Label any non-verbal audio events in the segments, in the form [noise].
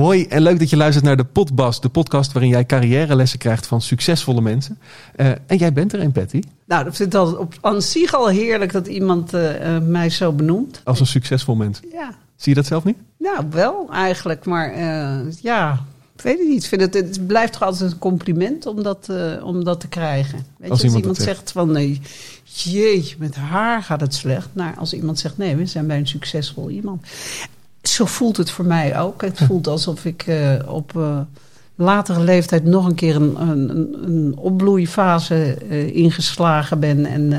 Hoi en leuk dat je luistert naar de Podbas, de podcast waarin jij carrièrelessen krijgt van succesvolle mensen. Uh, en jij bent er een, Patty. Nou, dat vind ik al op aan zich al heerlijk dat iemand uh, mij zo benoemt. Als een succesvol mens. Ja. Zie je dat zelf niet? Nou, wel eigenlijk, maar uh, ja, ik weet het niet. Ik vind het, het blijft toch altijd een compliment om dat, om dat te krijgen. Weet als je, iemand, iemand zegt. zegt van nee, jeetje, met haar gaat het slecht. Nou, als iemand zegt nee, we zijn bij een succesvol iemand zo voelt het voor mij ook. Het voelt alsof ik uh, op uh, latere leeftijd nog een keer een, een, een opbloeifase uh, ingeslagen ben. En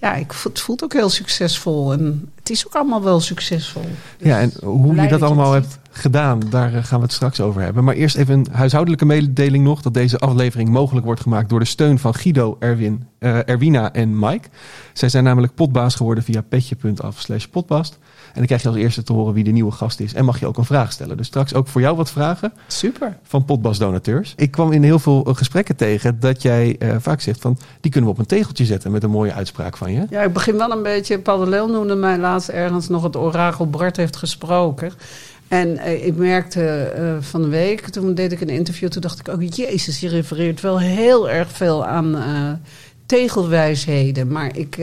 ja, ik, het voelt ook heel succesvol. En het is ook allemaal wel succesvol. Dus ja, en hoe je dat allemaal hebt gedaan, daar gaan we het straks over hebben. Maar eerst even een huishoudelijke mededeling nog. Dat deze aflevering mogelijk wordt gemaakt door de steun van Guido, Erwin, Erwina en Mike. Zij zijn namelijk potbaas geworden via petje.af slash. En dan krijg je als eerste te horen wie de nieuwe gast is. En mag je ook een vraag stellen. Dus straks ook voor jou wat vragen. Super. Van Potbas donateurs. Ik kwam in heel veel gesprekken tegen dat jij uh, vaak zegt van... die kunnen we op een tegeltje zetten met een mooie uitspraak van je. Ja, ik begin wel een beetje... Paul de Leeuw noemde mij laatst ergens nog het orakel Bart heeft gesproken. En uh, ik merkte uh, van de week, toen deed ik een interview... toen dacht ik, oh jezus, je refereert wel heel erg veel aan tegelwijsheden. Maar ik...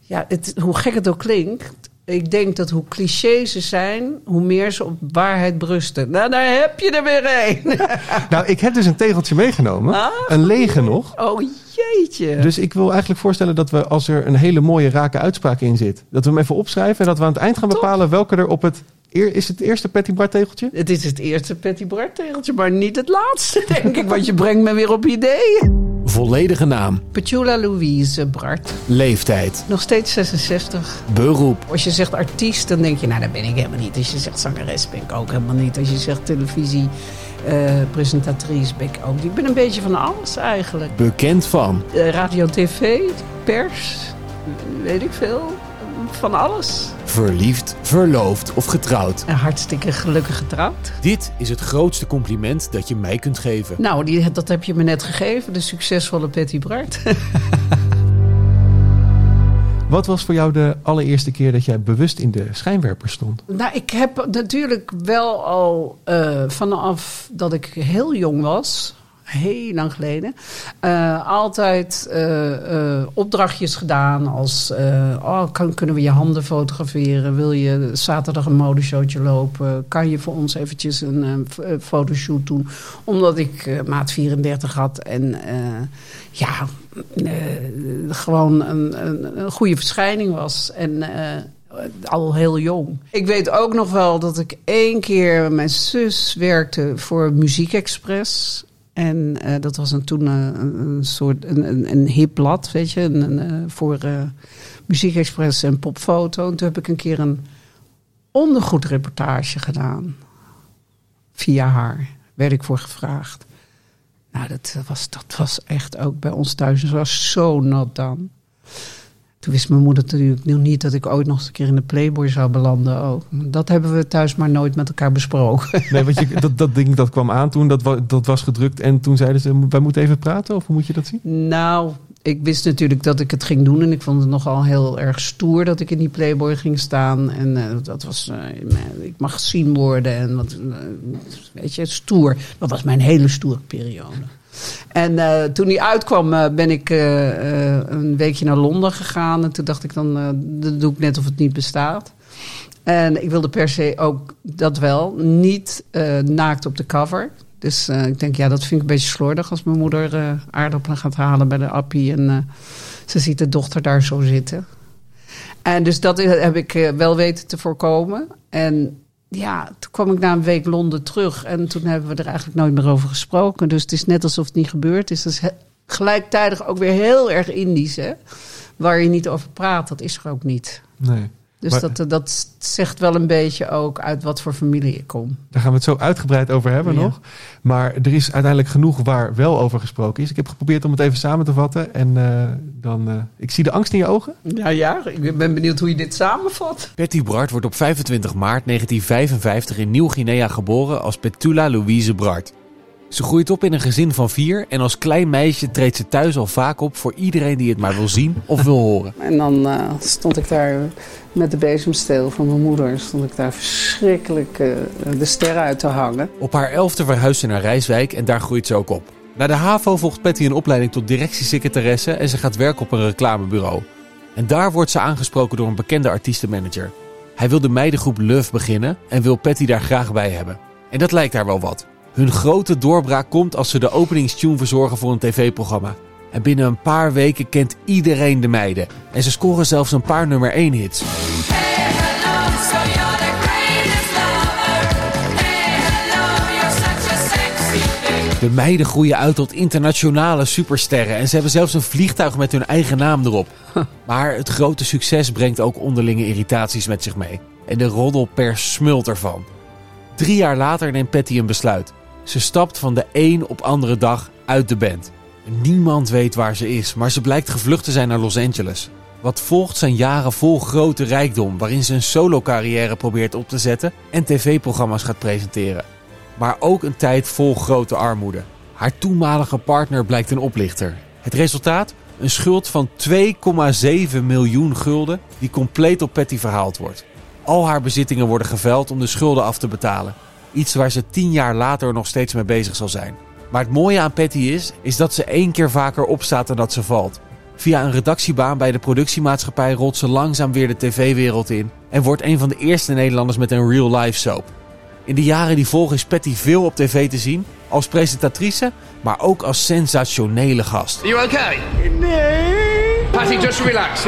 ja, het, hoe gek het ook klinkt ik denk dat hoe cliché ze zijn, hoe meer ze op waarheid brusten. Nou, daar heb je er weer een. [laughs] nou, ik heb dus een tegeltje meegenomen. Ah, een lege nog. Oh jeetje. Dus ik wil eigenlijk voorstellen dat we, als er een hele mooie rake uitspraak in zit, dat we hem even opschrijven en dat we aan het eind gaan Top. bepalen welke er op het. Is het eerste Patty Bart tegeltje? Het is het eerste Patty Bart tegeltje, maar niet het laatste, denk ik. Want je brengt me weer op ideeën. Volledige naam. Petula Louise Bart. Leeftijd. Nog steeds 66. Beroep. Als je zegt artiest, dan denk je, nou, dat ben ik helemaal niet. Als je zegt zangeres, ben ik ook helemaal niet. Als je zegt televisie, uh, presentatrice, ben ik ook niet. Ik ben een beetje van alles eigenlijk. Bekend van. Uh, radio, tv, pers, weet ik veel. Van alles. Verliefd, verloofd of getrouwd. En hartstikke gelukkig getrouwd. Dit is het grootste compliment dat je mij kunt geven. Nou, die, dat heb je me net gegeven. De succesvolle Patty Bart. [laughs] Wat was voor jou de allereerste keer dat jij bewust in de schijnwerper stond? Nou, ik heb natuurlijk wel al uh, vanaf dat ik heel jong was, heel lang geleden, uh, altijd uh, opdrachtjes gedaan als, oh, kan, kunnen we je handen fotograferen? Wil je zaterdag een modeshowtje lopen? Kan je voor ons eventjes een fotoshoot doen? Omdat ik maat 34 had en ja, gewoon een, een, een, goede verschijning was. En al heel jong. Ik weet ook nog wel dat ik één keer... Mijn zus werkte voor Muziek Express. En uh, dat was een, toen uh, een soort een, een, een hip blad, weet je, een, uh, voor Muziek Express en Popfoto. En toen heb ik een keer een ondergoedreportage gedaan. Via haar werd ik voor gevraagd. Nou, dat was, dat was echt ook bij ons thuis. Het was zo nat dan. Toen wist mijn moeder natuurlijk nog niet dat ik ooit nog eens een keer in de Playboy zou belanden. Ook. Dat hebben we thuis maar nooit met elkaar besproken. [laughs] Nee, want je, dat, dat ding dat kwam aan toen, dat, dat was gedrukt. En toen zeiden ze, wij moeten even praten. Of hoe moet je dat zien? Nou, ik wist natuurlijk dat ik het ging doen. En ik vond het nogal heel erg stoer dat ik in die Playboy ging staan. En uh, dat was, uh, ik mag gezien worden. En wat, uh, weet je, stoer. Dat was mijn hele stoere periode. En uh, toen die uitkwam, uh, ben ik uh, een weekje naar Londen gegaan. En toen dacht ik dan, doe ik net of het niet bestaat. En ik wilde per se ook dat wel, niet naakt op de cover. Dus ik denk, ja, dat vind ik een beetje slordig als mijn moeder aardappelen gaat halen bij de appie. En ze ziet de dochter daar zo zitten. En dus dat heb ik wel weten te voorkomen. En ja, toen kwam ik na een week Londen terug en toen hebben we er eigenlijk nooit meer over gesproken. Dus het is net alsof het niet gebeurd is. Dat is gelijktijdig ook weer heel erg Indisch, hè? Waar je niet over praat, dat is er ook niet. Nee. Dus maar, dat, dat zegt wel een beetje ook uit wat voor familie ik kom. Daar gaan we het zo uitgebreid over hebben ja. nog. Maar er is uiteindelijk genoeg waar wel over gesproken is. Ik heb geprobeerd om het even samen te vatten. En uh, dan. Uh, ik zie de angst in je ogen. Ja, ja. Ik ben benieuwd hoe je dit samenvat. Patty Bart wordt op 25 maart 1955 in Nieuw-Guinea geboren als Petula Louise Bart. Ze groeit op in een gezin van vier en als klein meisje treedt ze thuis al vaak op voor iedereen die het maar wil zien of wil horen. [laughs] En dan eh, stond ik daar met de bezemsteel van mijn moeder, stond ik daar verschrikkelijk eh, de sterren uit te hangen. Op haar elfde verhuist ze naar Rijswijk en daar groeit ze ook op. Na de HAVO volgt Patty een opleiding tot directiesecretaresse en ze gaat werken op een reclamebureau. En daar wordt ze aangesproken door een bekende artiestenmanager. Hij wil de meidengroep Love beginnen en wil Patty daar graag bij hebben. En dat lijkt haar wel wat. Hun grote doorbraak komt als ze de openingstune verzorgen voor een tv-programma. En binnen een paar weken kent iedereen de meiden. En ze scoren zelfs een paar nummer 1 hits. Hey, hello, so you're the greatest lover. Hey, hello, you're such a sexy thing. De meiden groeien uit tot internationale supersterren en ze hebben zelfs een vliegtuig met hun eigen naam erop. Maar het grote succes brengt ook onderlinge irritaties met zich mee. En de roddelpers smult ervan. Drie jaar later neemt Patty een besluit. Ze stapt van de een op andere dag uit de band. Niemand weet waar ze is, maar ze blijkt gevlucht te zijn naar Los Angeles. Wat volgt zijn jaren vol grote rijkdom, waarin ze een solo-carrière probeert op te zetten en tv-programma's gaat presenteren. Maar ook een tijd vol grote armoede. Haar toenmalige partner blijkt een oplichter. Het resultaat? Een schuld van 2,7 miljoen gulden die compleet op Patty verhaald wordt. Al haar bezittingen worden geveld om de schulden af te betalen. Iets waar ze tien jaar later nog steeds mee bezig zal zijn. Maar het mooie aan Patty is, is dat ze één keer vaker opstaat dan dat ze valt. Via een redactiebaan bij de productiemaatschappij rolt ze langzaam weer de tv-wereld in en wordt een van de eerste Nederlanders met een real-life soap. In de jaren die volgen is Patty veel op tv te zien, als presentatrice, maar ook als sensationele gast. Are you okay? Nee. Patty, just relax.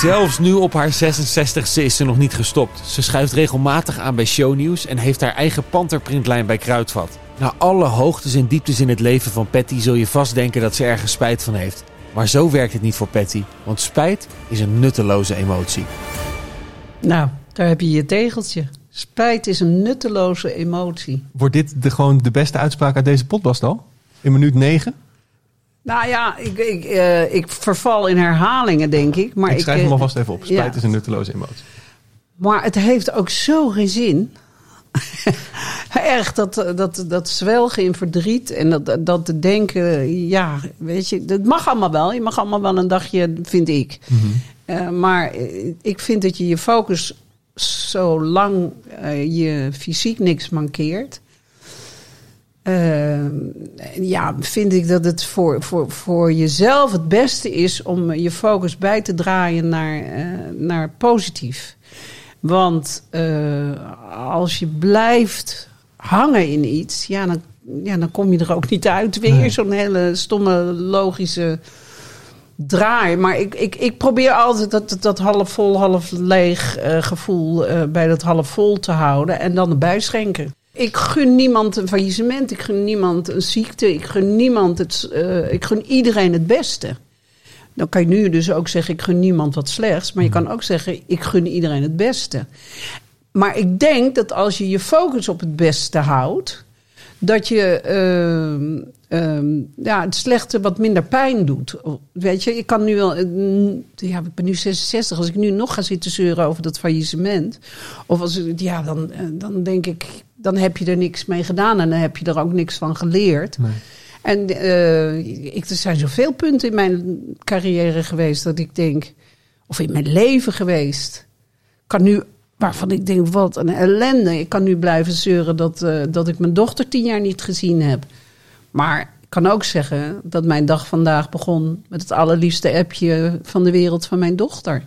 Zelfs nu op haar 66ste is ze nog niet gestopt. Ze schuift regelmatig aan bij shownieuws en heeft haar eigen panterprintlijn bij Kruidvat. Na alle hoogtes en dieptes in het leven van Patty zul je vast denken dat ze ergens spijt van heeft. Maar zo werkt het niet voor Patty, want spijt is een nutteloze emotie. Nou, daar heb je je tegeltje. Spijt is een nutteloze emotie. Wordt dit de, gewoon de beste uitspraak uit deze podcast al? In minuut 9? Nou ja, ik, ik, eh, ik verval in herhalingen, denk ik. Maar ik schrijf eh, hem alvast even op. Spijt ja. is een nutteloze emotie. Maar het heeft ook zo geen zin. [laughs] Erg dat, dat, dat zwelgen in verdriet en dat, dat te denken, ja, weet je, dat mag allemaal wel. Je mag allemaal wel een dagje, vind ik. Eh, maar eh, ik vind dat je je focus, zolang eh, je fysiek niks mankeert, eh, ja, vind ik dat het voor, voor, voor jezelf het beste is om je focus bij te draaien naar, eh, naar positief. Want eh, als je blijft hangen in iets, ja dan, ja, dan kom je er ook niet uit weer. Nee. Zo'n hele stomme logische draai. Maar ik, ik, ik probeer altijd dat, dat half vol, half leeg eh, gevoel bij dat half vol te houden. En dan erbij schenken. Ik gun niemand een faillissement. Ik gun niemand een ziekte. Ik gun niemand het. eh, ik gun iedereen het beste. Dan kan je nu dus ook zeggen: ik gun niemand wat slechts. Maar je kan ook zeggen: ik gun iedereen het beste. Maar ik denk dat als je je focus op het beste houdt, dat je ehm, ehm, ja, het slechte wat minder pijn doet. Weet je, ik kan nu wel. eh, Ja, ik ben nu 66. Als ik nu nog ga zitten zeuren over dat faillissement. Of als ik- ja, dan, eh, dan denk ik. Dan heb je er niks mee gedaan en dan heb je er ook niks van geleerd. Nee. En eh, ik, er zijn zoveel punten in mijn carrière geweest dat ik denk, of in mijn leven geweest, kan nu, waarvan ik denk, wat een ellende. Ik kan nu blijven zeuren dat, eh, dat ik mijn dochter tien jaar niet gezien heb. Maar ik kan ook zeggen dat mijn dag vandaag begon met het allerliefste appje van de wereld van mijn dochter.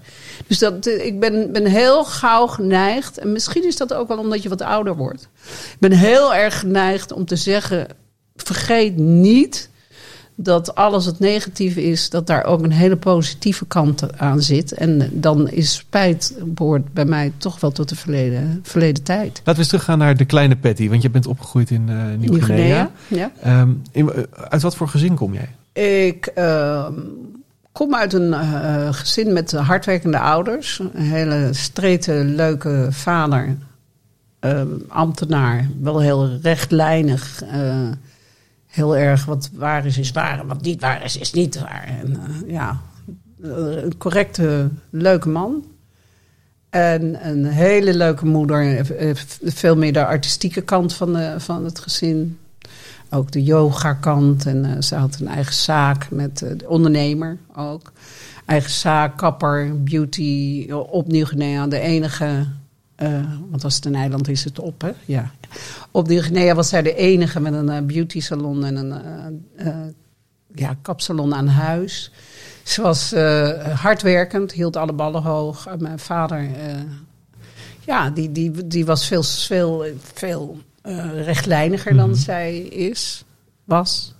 Dus dat, eh, ik ben, ben heel gauw geneigd, en misschien is dat ook wel omdat je wat ouder wordt. Ik ben heel erg geneigd om te zeggen, vergeet niet dat alles het negatieve is, dat daar ook een hele positieve kant aan zit. En dan is spijt behoort bij mij toch wel tot de verleden, verleden tijd. Laten we eens teruggaan naar de kleine Patty. Want je bent opgegroeid in eh Nieuw-Guinea. Ja. Ehm, in- eh, uit wat voor gezin kom jij? Ik ehm, kom uit een eh, gezin met hardwerkende ouders. Een hele strete, leuke vader. ehm, ambtenaar. Wel heel rechtlijnig. Heel erg wat waar is, is waar. En wat niet waar is, is niet waar. En, eh, ja, eh, een correcte, leuke man. En een hele leuke moeder. eh, Veel meer de artistieke kant van, de, van het gezin. Ook de yoga-kant. En ze had een eigen zaak met de ondernemer ook. Eigen zaak, kapper, beauty eh, op Nieuw-Guinea. De enige, eh, want als het een eiland is het op, hè? Ja. Op Nieuw-Guinea was zij de enige met een eh, beauty salon en een eh, ja, kapsalon aan huis. Ze was hardwerkend, hield alle ballen hoog. Mijn vader, ja, die, die, die was veel, veel, veel rechtlijniger dan zij is, was.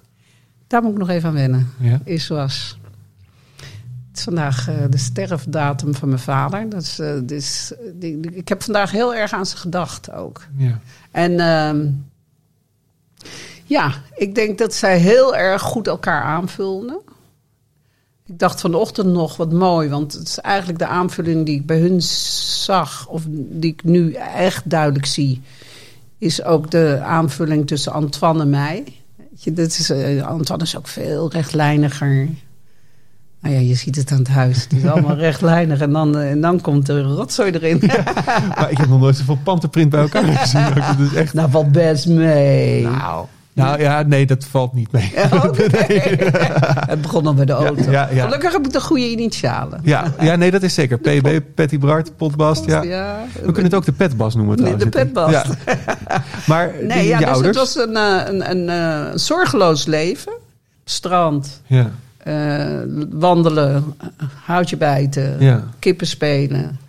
Daar moet ik nog even aan wennen. Ja. Is, was. Is vandaag eh, de sterfdatum van mijn vader. Dat is, eh, dus, die, die- ik heb vandaag heel erg aan ze gedacht ook. Ja. En ehm, ja, ik denk dat zij heel erg goed elkaar aanvulden. Ik dacht vanochtend nog wat mooi, want het is eigenlijk de aanvulling die ik bij hun zag, of die ik nu echt duidelijk zie, is ook de aanvulling tussen Antoine en mij. Weet je, dit is, eh, Antoine is ook veel rechtlijniger. Nou ja, je ziet het aan het huis. Het is allemaal [laughs] rechtlijnig en dan, eh, en dan komt er rotzooi erin. Maar ik heb nog nooit zoveel pantenprint bij elkaar [laughs] gezien. is echt... nou, valt best mee. Nou, nou ja, nee, dat valt niet mee. Oh, [laughs] nee. Het begon al bij de auto. ja, ja. Gelukkig heb ik de goede initialen. Ja, ja, nee, dat is zeker. PB, Patty Bart, Potbast, ja. We kunnen het ook de petbas noemen Nee, trouwens. de petbas. Ja. Maar Nee, die, ja, dus ouders... het was een, eh, een, een, eh, zorgeloos leven. Strand, Ja, eh, wandelen, houtje bijten, ja. kippen spelen.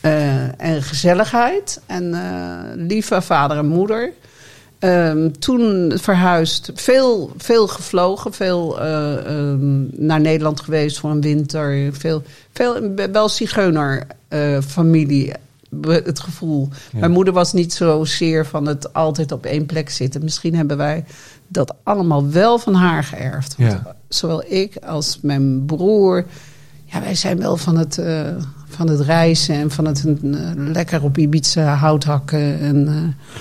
eh, en gezelligheid. En eh, lieve vader en moeder. Ehm, toen verhuisd, veel, veel gevlogen, veel eh, ehm, naar Nederland geweest voor een winter. Veel, veel wel zigeuner familie, het gevoel. Ja. Mijn moeder was niet zozeer van het altijd op één plek zitten. Misschien hebben wij dat allemaal wel van haar geërfd. Want Ja. Zowel ik als mijn broer, ja, wij zijn wel van het, eh, van het reizen en van het eh, lekker op Ibiza hout hakken. En, eh,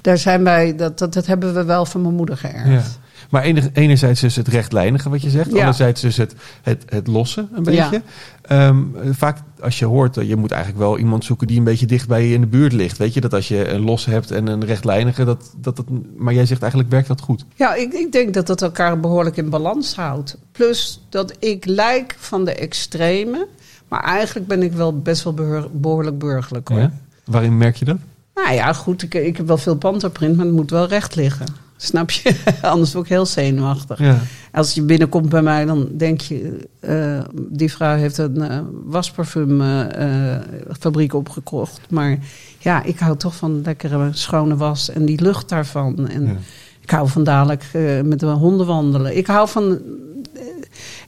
daar zijn wij, dat, dat, dat hebben we wel van mijn moeder geërfd. Ja. Maar enig- enerzijds dus het rechtlijnige wat je zegt. Ja. Anderzijds dus het, het, het lossen een beetje. Ehm, vaak als je hoort, dat je moet eigenlijk wel iemand zoeken die een beetje dicht bij je in de buurt ligt. Weet je, dat als je een los hebt en een rechtlijnige, dat, dat, dat, maar jij zegt eigenlijk werkt dat goed. Ja, ik, ik denk dat dat elkaar behoorlijk in balans houdt. Plus dat ik lijk van de extreme. Maar eigenlijk ben ik wel best wel behoorlijk burgerlijk hoor. Ja? Waarin merk je dat? Nou ja, goed, ik, ik heb wel veel panterprint, maar het moet wel recht liggen. Snap je? [laughs] Anders word ik heel zenuwachtig. Ja. Als je binnenkomt bij mij, dan denk je... eh, die vrouw heeft een eh wasparfumfabriek opgekocht. Maar ja, ik hou toch van lekkere schone was en die lucht daarvan. En Ja. ik hou van dadelijk eh, met de honden wandelen. Ik hou van... eh,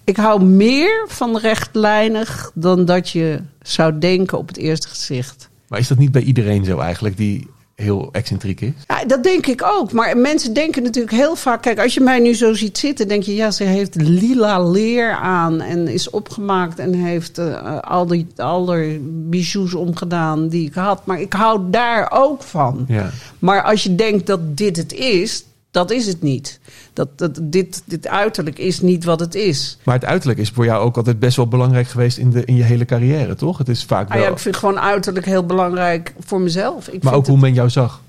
ik hou meer van rechtlijnig dan dat je zou denken op het eerste gezicht. Maar is dat niet bij iedereen zo eigenlijk, die heel excentriek is? Ja, dat denk ik ook. Maar mensen denken natuurlijk heel vaak... Kijk, als je mij nu zo ziet zitten, denk je... ja, ze heeft lila leer aan en is opgemaakt... en heeft eh, al, die, al die bijoux omgedaan die ik had. Maar ik hou daar ook van. Ja. Maar als je denkt dat dit het is, dat is het niet. Dat, dat, dit, dit uiterlijk is niet wat het is. Maar het uiterlijk is voor jou ook altijd best wel belangrijk geweest in, de, in je hele carrière, toch? Het is vaak Ah wel... ja, ik vind gewoon uiterlijk heel belangrijk voor mezelf. Ik maar ook hoe men jou zag.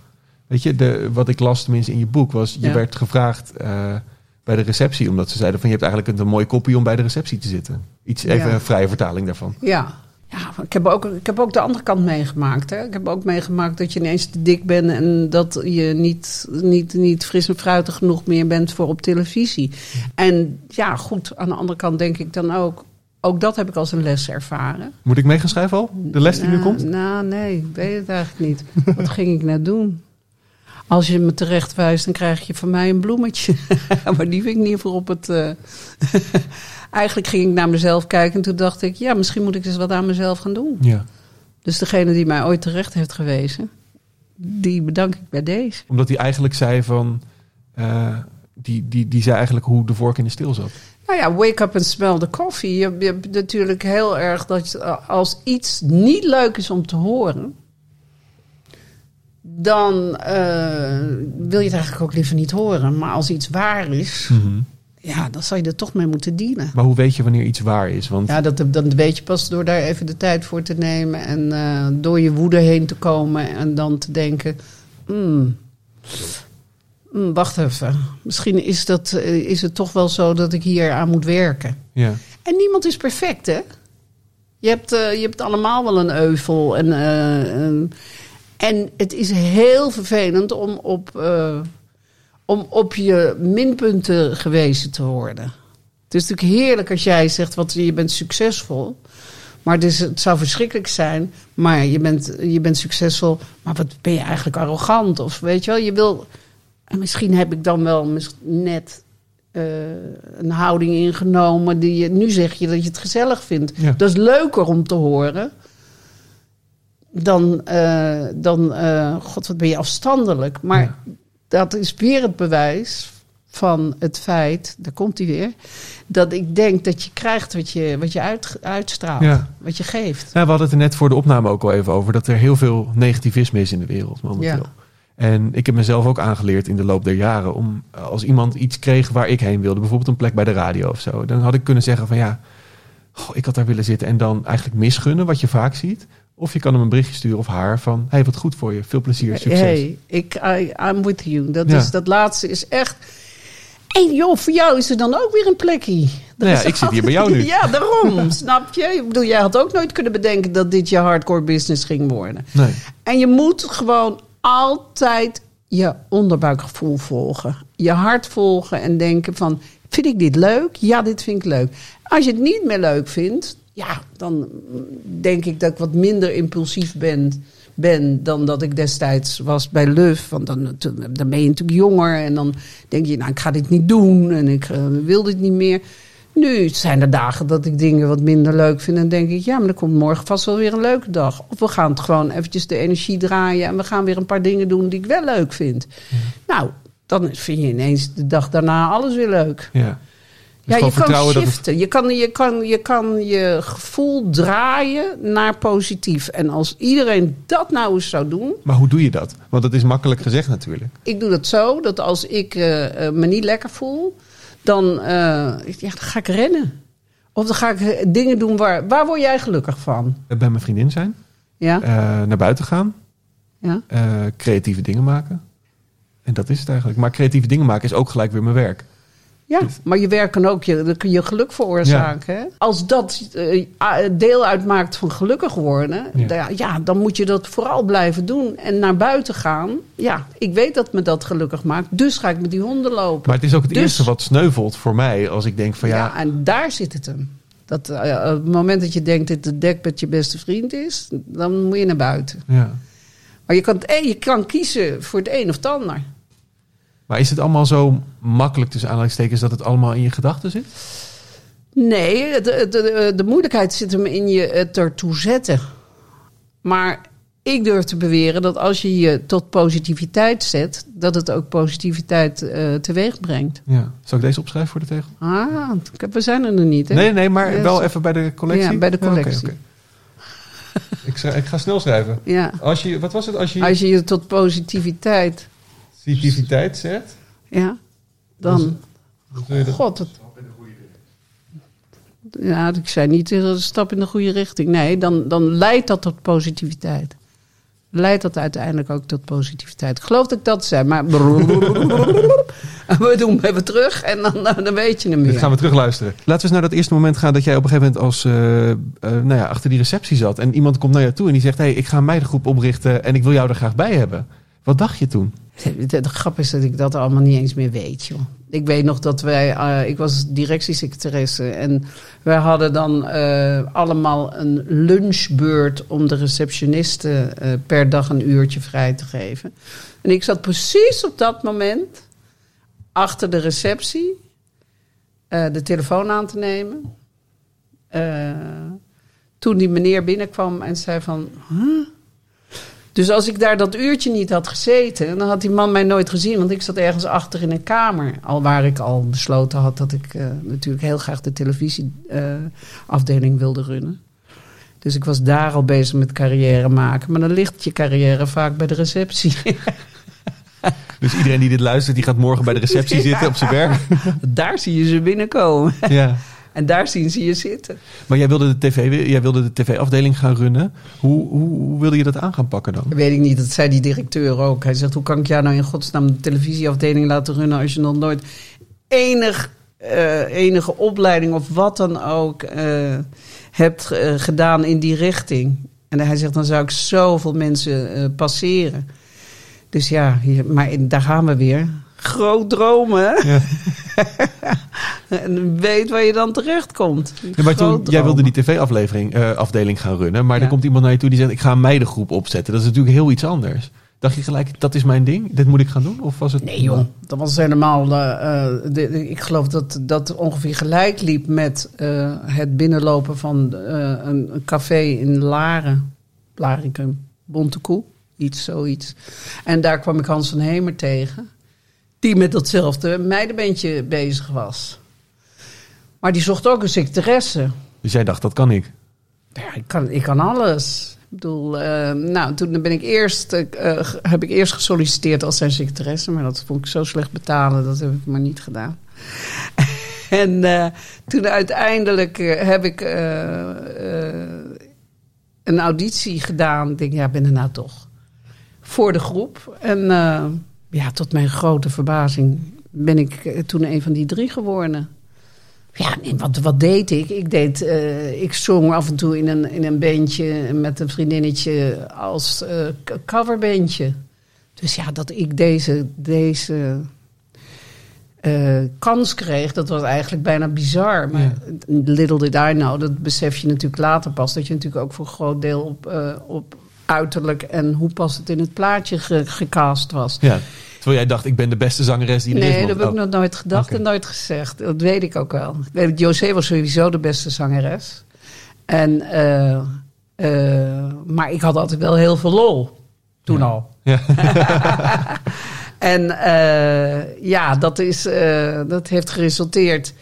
Weet je, de, wat ik las tenminste in je boek was... je Ja. werd gevraagd eh, bij de receptie... omdat ze zeiden van je hebt eigenlijk een, een mooie kopie om bij de receptie te zitten. Iets, even Ja. een vrije vertaling daarvan. Ja. Ja, ik heb, ook, ik heb ook de andere kant meegemaakt. Hè. Ik heb ook meegemaakt dat je ineens te dik bent en dat je niet, niet, niet fris en fruitig genoeg meer bent voor op televisie. En ja, goed, aan de andere kant denk ik dan ook, ook dat heb ik als een les ervaren. Moet ik mee gaan schrijven al? De les die nu Nou, komt? Nou, nee, ik weet het eigenlijk niet. [laughs] Wat ging ik nou doen? Als je me terecht wijst, dan krijg je van mij een bloemetje. [laughs] maar die vind ik niet voor op het. eh, [laughs] Eigenlijk ging ik naar mezelf kijken en toen dacht ik, ja, misschien moet ik eens wat aan mezelf gaan doen. Ja. Dus degene die mij ooit terecht heeft gewezen, die bedank ik bij deze. Omdat hij eigenlijk zei van... eh, die, die, die zei eigenlijk hoe de vork in de steel zat. Nou ja, wake up and smell the coffee. Je, je hebt natuurlijk heel erg dat als iets niet leuk is om te horen, dan eh, wil je het eigenlijk ook liever niet horen. Maar als iets waar is, Mhm. Ja, dan zou je er toch mee moeten dealen. Maar hoe weet je wanneer iets waar is? Want Ja, dat, dat weet je pas door daar even de tijd voor te nemen. En eh, door je woede heen te komen. En dan te denken... hmm, hmm, wacht even. Misschien is, dat, eh, is het toch wel zo dat ik hier aan moet werken. ja. En niemand is perfect, hè? Je hebt, eh, je hebt allemaal wel een euvel. En, en, en het is heel vervelend om op, om op je minpunten gewezen te worden. Het is natuurlijk heerlijk als jij zegt, wat, je bent succesvol. Maar het, is, het zou verschrikkelijk zijn, maar je bent, je bent succesvol. Maar wat ben je eigenlijk arrogant? Of weet je wel, je wil... En misschien heb ik dan wel net eh, een houding ingenomen die je... Nu zeg je dat je het gezellig vindt. Ja. Dat is leuker om te horen dan... eh, dan eh, God, wat ben je afstandelijk. Maar Ja. Dat is weer het bewijs van het feit... Daar komt hij weer. Dat ik denk dat je krijgt wat je, wat je uit, uitstraalt. Ja. Wat je geeft. Ja, we hadden het er net voor de opname ook al even over. Dat er heel veel negativisme is in de wereld momenteel. Ja. En ik heb mezelf ook aangeleerd in de loop der jaren om eh, als iemand iets kreeg waar ik heen wilde, bijvoorbeeld een plek bij de radio of zo, dan had ik kunnen zeggen van ja, goh, ik had daar willen zitten en dan eigenlijk misgunnen, wat je vaak ziet. Of je kan hem een berichtje sturen of haar van hey, wat goed voor je, veel plezier, succes. Hey, ik, I, I'm with you. Dat, Ja. is, dat laatste is echt... En joh, voor jou is er dan ook weer een plekje. Nou ja, ik zit hier bij jou nu. [laughs] Ja, daarom. [laughs] snap je? Ik bedoel, jij had ook nooit kunnen bedenken dat dit je hardcore business ging worden. Nee. En je moet gewoon altijd je onderbuikgevoel volgen. Je hart volgen en denken van... Vind ik dit leuk? Ja, dit vind ik leuk. Als je het niet meer leuk vindt... Ja, dan denk ik dat ik wat minder impulsief ben, ben... dan dat ik destijds was bij Luf. Want dan, dan ben je natuurlijk jonger. En dan denk je, nou, ik ga dit niet doen. En ik eh, wil dit niet meer. Nu zijn er dagen dat ik dingen wat minder leuk vind. En dan denk ik, ja, maar er komt morgen vast wel weer een leuke dag. Of we gaan het gewoon eventjes de energie draaien. En we gaan weer een paar dingen doen die ik wel leuk vind. Nou, dan vind je ineens de dag daarna alles weer leuk. Ja. Dus ja, gewoon je kan het- shiften. Je, kan, je, kan, je kan je gevoel draaien naar positief. En als iedereen dat nou eens zou doen. Maar hoe doe je dat? Want dat is makkelijk gezegd natuurlijk. Ik doe dat zo, dat als ik eh, eh, me niet lekker voel, dan, eh, ja, dan ga ik rennen. Of dan ga ik dingen doen waar... Waar word jij gelukkig van? Bij mijn vriendin zijn, Ja? naar buiten gaan, ja? creatieve dingen maken. En dat is het eigenlijk. Maar creatieve dingen maken is ook gelijk weer mijn werk. Ja, maar je werk kan ook je, je geluk veroorzaken. Hè? Als dat eh, deel uitmaakt van gelukkig worden, Ja. ja. ja, dan moet je dat vooral blijven doen. En naar buiten gaan. Ja, ik weet dat me dat gelukkig maakt, dus ga ik met die honden lopen. Maar het is ook het Dus- eerste wat sneuvelt voor mij als ik denk van ja, ja, en daar zit het hem. Dat, eh, op het moment dat je denkt dat het dekbed je beste vriend is, dan moet je naar buiten. ja. Maar je kan, een- je kan kiezen voor het een of het ander. Maar is het allemaal zo makkelijk tussen aanhalingstekens dat het allemaal in je gedachten zit? Nee, de, de, de moeilijkheid zit hem in je het ertoe zetten. Maar ik durf te beweren dat als je je tot positiviteit zet, dat het ook positiviteit eh, teweeg brengt. Ja. Zal ik deze opschrijven voor de tegel? Ah, ik heb- we zijn er nog niet. Hè? Nee, nee, maar Ja, wel even bij de collectie. Ja, bij de Ja, oké, collectie. oké. ik, schrijf- ik ga snel schrijven. Ja. Als je, wat was het? Als je Als je je tot positiviteit, positiviteit zet, ja, dan. dat... God, het. Ja, ik zei niet eh, een stap in de goede richting. Nee, dan, dan leidt dat tot positiviteit. Leidt dat uiteindelijk ook tot positiviteit. Ik geloof dat ik dat zei, maar. [laughs] We doen even terug en dan, dan weet je hem Dit weer. gaan we terugluisteren. Laten we eens naar dat eerste moment gaan dat jij op een gegeven moment als, eh, eh, nou ja, achter die receptie zat. En iemand komt naar jou toe en die zegt, hey, ik ga een meidengroep oprichten en ik wil jou er graag bij hebben. Wat dacht je toen? De, de, grap is dat ik dat allemaal niet eens meer weet, joh. Ik weet nog dat wij, eh, ik was directiesecretaresse en wij hadden dan eh, allemaal een lunchbeurt om de receptionisten eh, per dag een uurtje vrij te geven. En ik zat precies op dat moment achter de receptie de telefoon aan te nemen. Toen die meneer binnenkwam en zei van... "Huh?" Dus als ik daar dat uurtje niet had gezeten, dan had die man mij nooit gezien. Want ik zat ergens achter in een kamer. Al waar ik al besloten had dat ik eh, natuurlijk heel graag de televisieafdeling wilde runnen. Dus ik was daar al bezig met carrière maken. Maar dan ligt je carrière vaak bij de receptie. [laughs] Dus iedereen die dit luistert, die gaat morgen bij de receptie [laughs] Ja. zitten op zijn werk. Daar zie je ze binnenkomen. Ja. En daar zien ze je zitten. Maar jij wilde de tv, jij wilde de tv-afdeling gaan runnen. Hoe, hoe, hoe wilde je dat aan gaan pakken dan? Weet ik niet, dat zei die directeur ook. Hij zegt, hoe kan ik jou nou in godsnaam de televisieafdeling laten runnen... als je nog nooit enig, eh, enige opleiding of wat dan ook eh, hebt eh, gedaan in die richting. En hij zegt, dan zou ik zoveel mensen passeren. Dus ja, hier, maar in- daar gaan we weer. Groot dromen? Ja. [laughs] en weet waar je dan terechtkomt. Ja, maar toen, Groot jij wilde die tv-afdeling eh, afdeling gaan runnen. Maar Ja. er komt iemand naar je toe die zegt: Ik ga een meidengroep opzetten. Dat is natuurlijk heel iets anders. Dacht je gelijk, dat is mijn ding? Dit moet ik gaan doen? Of was het. Nee joh, dat was helemaal... de, de- ik geloof dat dat ongeveer gelijk liep met het binnenlopen van een, een café in Laren. Laricum, Bontekoe, iets zoiets. En daar kwam ik Hans van Hemer tegen. Die met datzelfde meidenbandje bezig was. Maar die zocht ook een secretaresse. Dus jij dacht, dat kan ik. Ja, ik kan, ik kan alles. Ik bedoel, eh, nou, toen ben ik eerst, eh, eh, heb ik eerst gesolliciteerd als zijn secretaresse, maar dat vond ik zo slecht betalen, dat heb ik maar niet gedaan. [laughs] en toen uiteindelijk heb ik een auditie gedaan. Ik denk, ja, ben er nou toch. Voor de groep. En ja, tot mijn grote verbazing ben ik eh, toen een van die drie geworden. Ja, nee, wat, wat deed ik? Ik, deed, eh, ik zong af en toe in een, in een bandje met een vriendinnetje als eh, coverbandje. Dus ja, dat ik deze, deze kans kreeg, dat was eigenlijk bijna bizar. Maar little did I know, dat besef je natuurlijk later pas... dat je natuurlijk ook voor een groot deel op, op uiterlijk... en hoe past het in het plaatje ge- gecast was. Ja. Terwijl jij dacht, ik ben de beste zangeres die er is. Nee, dat heb ik Oh. nog nooit gedacht en nooit gezegd. Dat weet ik ook wel. José was sowieso de beste zangeres. En, eh, eh, maar ik had altijd wel heel veel lol. Toen al. Ja. [laughs] En eh, ja, dat, is, dat heeft geresulteerd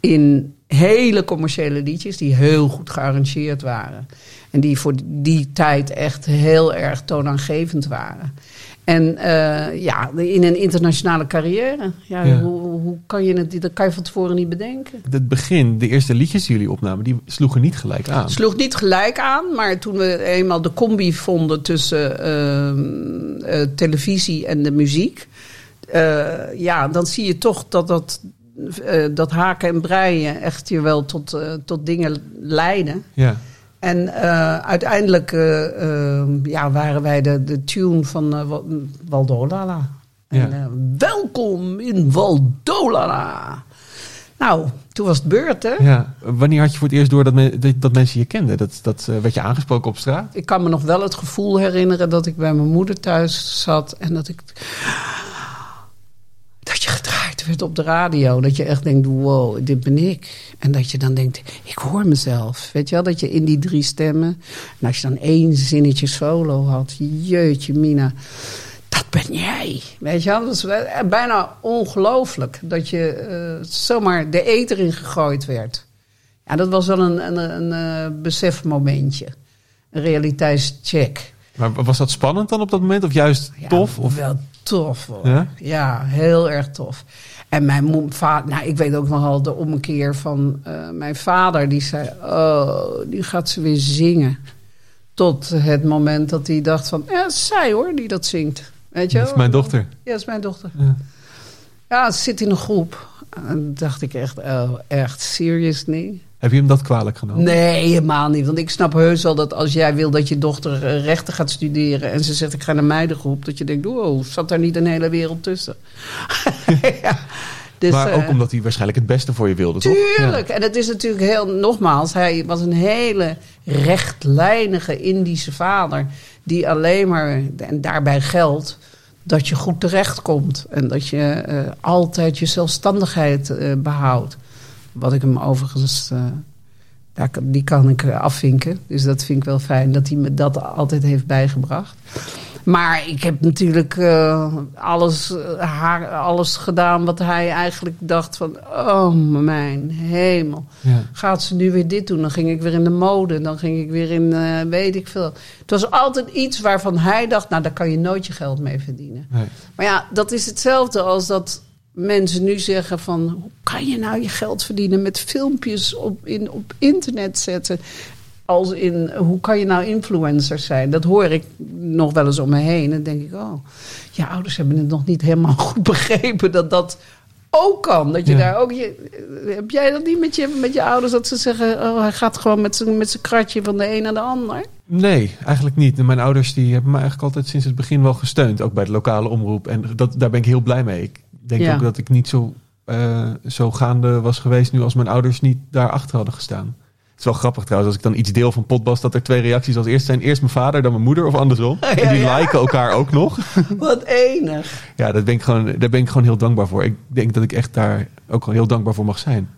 in hele commerciële liedjes die heel goed gearrangeerd waren. En die voor die tijd echt heel erg toonaangevend waren. En eh, ja, in een internationale carrière. Ja, Ja. Hoe, hoe kan je het? Dat kan je van tevoren niet bedenken. Het begin, de eerste liedjes die jullie opnamen, die sloegen niet gelijk aan. sloeg niet gelijk aan, maar toen we eenmaal de combi vonden tussen eh, televisie en de muziek, eh, ja, dan zie je toch dat dat, eh, dat haken en breien echt je wel tot, eh, tot dingen leiden. Ja. En eh, uiteindelijk ja, waren wij de, de tune van Wa- Waldolala. Ja. En, welkom in Waldolala. Nou, toen was het beurt, hè? ja. Wanneer had je voor het eerst door dat, me- dat, dat mensen je kenden? Dat, dat werd je aangesproken op straat? Ik kan me nog wel het gevoel herinneren dat ik bij mijn moeder thuis zat en dat ik. Op de radio. Dat je echt denkt: wow, dit ben ik. En dat je dan denkt: ik hoor mezelf. Weet je wel, dat je in die drie stemmen. En als je dan één zinnetje solo had, jeetje, Mina. Dat ben jij. Weet je wel, dat eh, bijna ongelooflijk. Dat je eh, zomaar de eter in gegooid werd. Ja, dat was wel een, een, een, eh, besefmomentje. Een realiteitscheck. Maar was dat spannend dan op dat moment? Of juist Ja, tof? Of... Wel tof hoor. Ja? Ja, heel erg tof. En mijn vader, nou, ik weet ook nogal de ommekeer van eh, mijn vader. Die zei: Oh, nu gaat ze weer zingen. Tot het moment dat hij dacht: van, Ja, zij hoor, die dat zingt. Weet je Dat is mijn dochter. Ja, dat is mijn dochter. Ja. Ja, ze zit in een groep. En dacht ik echt: Oh, echt, seriously? Heb je hem dat kwalijk genomen? Nee, helemaal niet. Want ik snap heus wel dat als jij wil dat je dochter eh, rechten gaat studeren... en ze zegt ik ga naar meidengroep... dat je denkt, wow, zat daar niet een hele wereld tussen? [laughs] ja. Dus, maar ook eh, omdat hij waarschijnlijk het beste voor je wilde, toch? Tuurlijk. En het is natuurlijk heel, nogmaals, hij was een hele rechtlijnige Indische vader. Die alleen maar, en daarbij geldt, dat je goed terechtkomt. En dat je eh, altijd je zelfstandigheid eh, behoudt. Wat ik hem overigens, eh, daar, die kan ik eh, afvinken. Dus dat vind ik wel fijn dat hij me dat altijd heeft bijgebracht. Maar ik heb natuurlijk eh, alles, haar, alles gedaan wat hij eigenlijk dacht van... Oh, mijn hemel. Ja. Gaat ze nu weer dit doen? Dan ging ik weer in de mode. Dan ging ik weer in weet ik veel. Het was altijd iets waarvan hij dacht... Nou, daar kan je nooit je geld mee verdienen. Nee. Maar ja, dat is hetzelfde als dat mensen nu zeggen van... hoe kan je nou je geld verdienen met filmpjes op, in, op internet zetten? Als in, hoe kan je nou influencer zijn? Dat hoor ik nog wel eens om me heen. En dan denk ik, oh, je ouders hebben het nog niet helemaal [laughs] goed begrepen... dat dat ook kan. Dat je Ja. daar ook... Je, heb jij dat niet met je, met je ouders? Dat ze zeggen, oh, hij gaat gewoon met zijn met zijn kratje van de een naar de ander? Nee, eigenlijk niet. Mijn ouders die hebben me eigenlijk altijd sinds het begin wel gesteund. Ook bij de lokale omroep. En dat, daar ben ik heel blij mee. Ik denk Ja. ook dat ik niet zo, eh, zo gaande was geweest nu als mijn ouders niet daarachter hadden gestaan. Het is wel grappig trouwens, als ik dan iets deel van Potbas, dat er twee reacties als eerst zijn. Eerst mijn vader, dan mijn moeder of andersom. [laughs] en die ja. liken elkaar ook nog. [laughs] Wat enig. Ja, dat ben ik gewoon, daar ben ik gewoon heel dankbaar voor. Ik denk dat ik echt daar ook wel heel dankbaar voor mag zijn.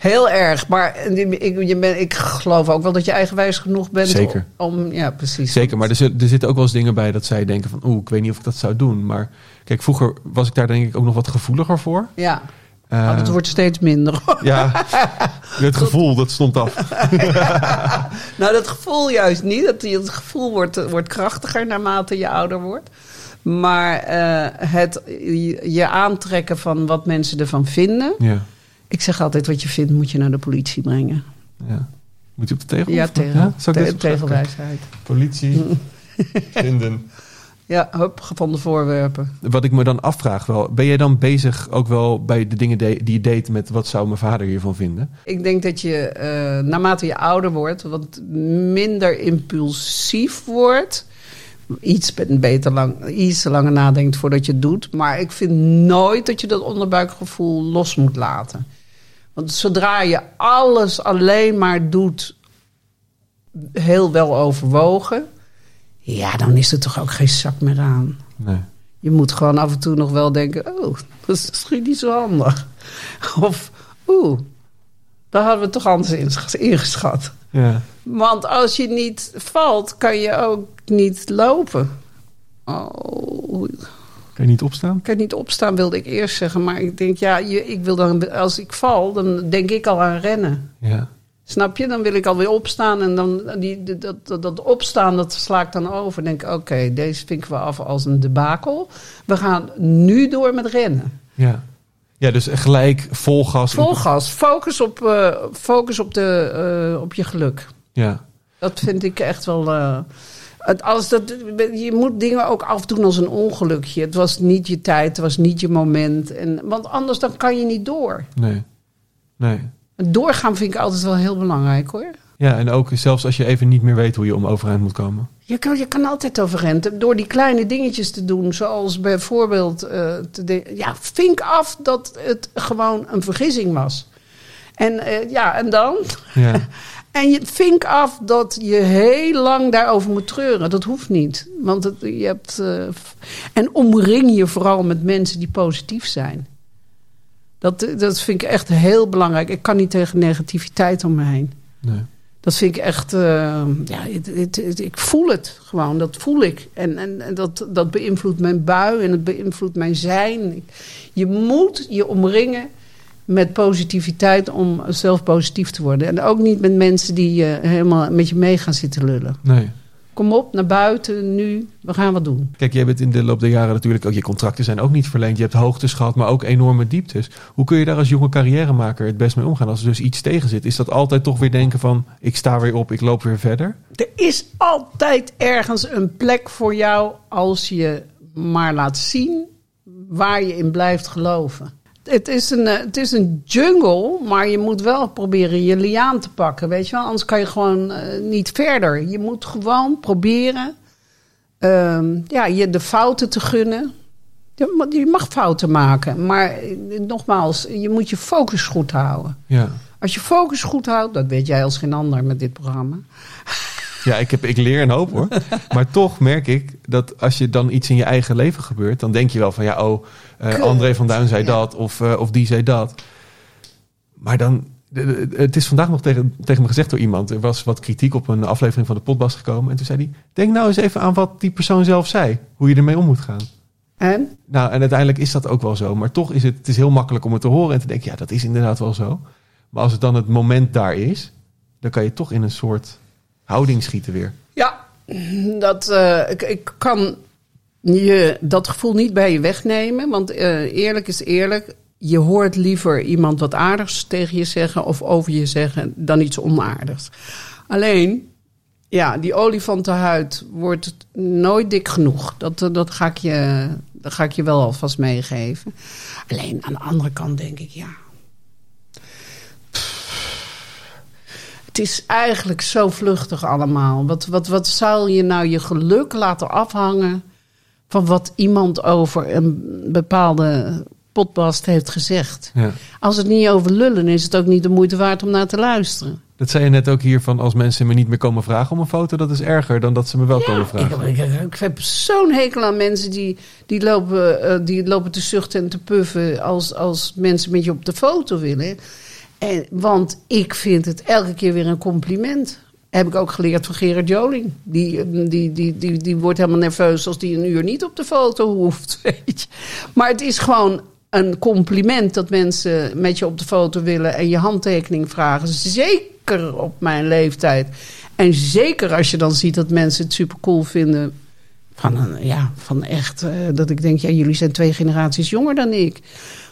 Heel erg, maar ik, je ben, ik geloof ook wel dat je eigenwijs genoeg bent. Zeker. Om, ja, precies. Zeker, maar er, zit- er zitten ook wel eens dingen bij dat zij denken van... oeh, ik weet niet of ik dat zou doen. Maar kijk, vroeger was ik daar denk ik ook nog wat gevoeliger voor. Ja, Eh, het wordt steeds minder. Ja, [laughs] het gevoel, dat stond af. [laughs] nou, dat gevoel juist niet. Dat, het gevoel wordt, wordt krachtiger naarmate je ouder wordt. Maar eh, het je, je aantrekken van wat mensen ervan vinden. Ja, Ik zeg altijd, wat je vindt moet je naar de politie brengen. ja. Moet je op de tegel? Ja, Of- tegen, Zal ik te- deze opschrijven? tegelwijsheid. Politie, [laughs] vinden. Ja, hup, gevonden voorwerpen. Wat ik me dan afvraag wel... ben jij dan bezig ook wel bij de dingen die je deed... met wat zou mijn vader hiervan vinden? Ik denk dat je eh, naarmate je ouder wordt, wat minder impulsief wordt. Iets beter lang, iets langer nadenkt voordat je het doet. Maar ik vind nooit dat je dat onderbuikgevoel los moet laten. Want zodra je alles alleen maar doet, heel wel overwogen. Ja, dan is er toch ook geen zak meer aan. Nee. Je moet gewoon af en toe nog wel denken: oh, [laughs] dat is misschien niet zo handig. Of, oeh, daar hadden we toch anders ingesch- ingeschat. Ja. Want als je niet valt, kan je ook niet lopen. Oh, Kan je niet opstaan? kan niet opstaan, wilde ik eerst zeggen. Maar ik denk, ja, je, ik wil dan, als ik val, dan denk ik al aan rennen. Ja. Snap je? Dan wil ik alweer opstaan. En dan die, dat, dat, dat opstaan, dat sla ik dan over. Denk ik, oké, deze vinken we af als een debakel. We gaan nu door met rennen. Ja. Ja, dus gelijk vol gas. Vol gas. Focus op, eh, focus op, de, eh, op je geluk. Ja. Dat vind ik echt wel. eh, het, als dat, je moet dingen ook afdoen als een ongelukje. Het was niet je tijd, het was niet je moment. En, want anders dan kan je niet door. Nee. Nee. Doorgaan vind ik altijd wel heel belangrijk hoor. Ja, en ook zelfs als je even niet meer weet hoe je om overeind moet komen. Je kan, je kan altijd overeind. Door die kleine dingetjes te doen, zoals bijvoorbeeld... eh, te de- ja, vink af dat het gewoon een vergissing was. En eh, ja, en dan? Ja. [laughs] En je vink af dat je heel lang daarover moet treuren. Dat hoeft niet. Want het, je hebt, eh, en omring je vooral met mensen die positief zijn. Dat, dat vind ik echt heel belangrijk. Ik kan niet tegen negativiteit om me heen. Nee. Dat vind ik echt. eh, ja, het, het- het- ik voel het gewoon. Dat voel ik. En, en, en dat, dat beïnvloedt mijn bui en het beïnvloedt mijn zijn. Je moet je omringen met positiviteit om zelf positief te worden. En ook niet met mensen die eh, helemaal met je mee gaan zitten lullen. nee. Kom op, naar buiten, nu. We gaan wat doen. Kijk, jij bent in de loop der jaren natuurlijk ook... Je contracten zijn ook niet verlengd. Je hebt hoogtes gehad, maar ook enorme dieptes. Hoe kun je daar als jonge carrièremaker het best mee omgaan? Als er dus iets tegen zit, is dat altijd toch weer denken van... Ik sta weer op, ik loop weer verder? Er is altijd ergens een plek voor jou als je maar laat zien waar je in blijft geloven. Het is, een, eh, het is een jungle, maar je moet wel proberen je liaan te pakken. Weet je wel? Anders kan je gewoon eh, niet verder. Je moet gewoon proberen ehm, ja, je de fouten te gunnen. Je mag- Je mag fouten maken, maar eh, nogmaals, je moet je focus goed houden. Ja. Als je focus goed houdt, dat weet jij als geen ander met dit programma. Ja, ik, heb, ik leer een hoop hoor. Maar toch merk ik dat als je dan iets in je eigen leven gebeurt, dan denk je wel van ja, oh, eh. André van Duin zei Ja. dat of, eh, of die zei dat. Maar dan het is vandaag nog tegen, tegen me gezegd door iemand. Er was wat kritiek op een aflevering van de Potbas gekomen. En toen zei hij, denk nou eens even aan wat die persoon zelf zei. Hoe je ermee om moet gaan. En? Nou, en uiteindelijk is dat ook wel zo. Maar toch is het, het is heel makkelijk om het te horen en te denken, ja, dat is inderdaad wel zo. Maar als het dan het moment daar is, dan kan je toch in een soort houding schieten weer. Ja, dat, eh, ik, ik kan je dat gevoel niet bij je wegnemen. Want eh, eerlijk is eerlijk. Je hoort liever iemand wat aardigs tegen je zeggen of over je zeggen dan iets onaardigs. Alleen, ja, die olifantenhuid wordt nooit dik genoeg. Dat, eh, dat, ga ik je, dat ga ik je wel alvast meegeven. Alleen aan de andere kant denk ik, ja. Het is eigenlijk zo vluchtig allemaal. Wat, wat, wat zou je nou je geluk laten afhangen van wat iemand over een bepaalde potbast heeft gezegd? Ja. Als het niet over lullen is het ook niet de moeite waard om naar te luisteren. Dat zei je net ook hier van als mensen me niet meer komen vragen om een foto, dat is erger dan dat ze me wel komen vragen. ik, ik- ik heb zo'n hekel aan mensen die, die, lopen, eh, die lopen te zuchten en te puffen als, als mensen met je op de foto willen. Want ik vind het elke keer weer een compliment. Heb ik ook geleerd van Gerard Joling. Die, eh, die, die, die, die wordt helemaal nerveus als die een uur niet op de foto hoeft. [laughs] Weet je. Maar het is gewoon een compliment dat mensen met je op de foto willen en je handtekening vragen. Zeker op mijn leeftijd. En zeker als je dan ziet dat mensen het super cool vinden. Van, een, ja, van echt, eh, dat ik denk, ja, jullie zijn twee generaties jonger dan ik.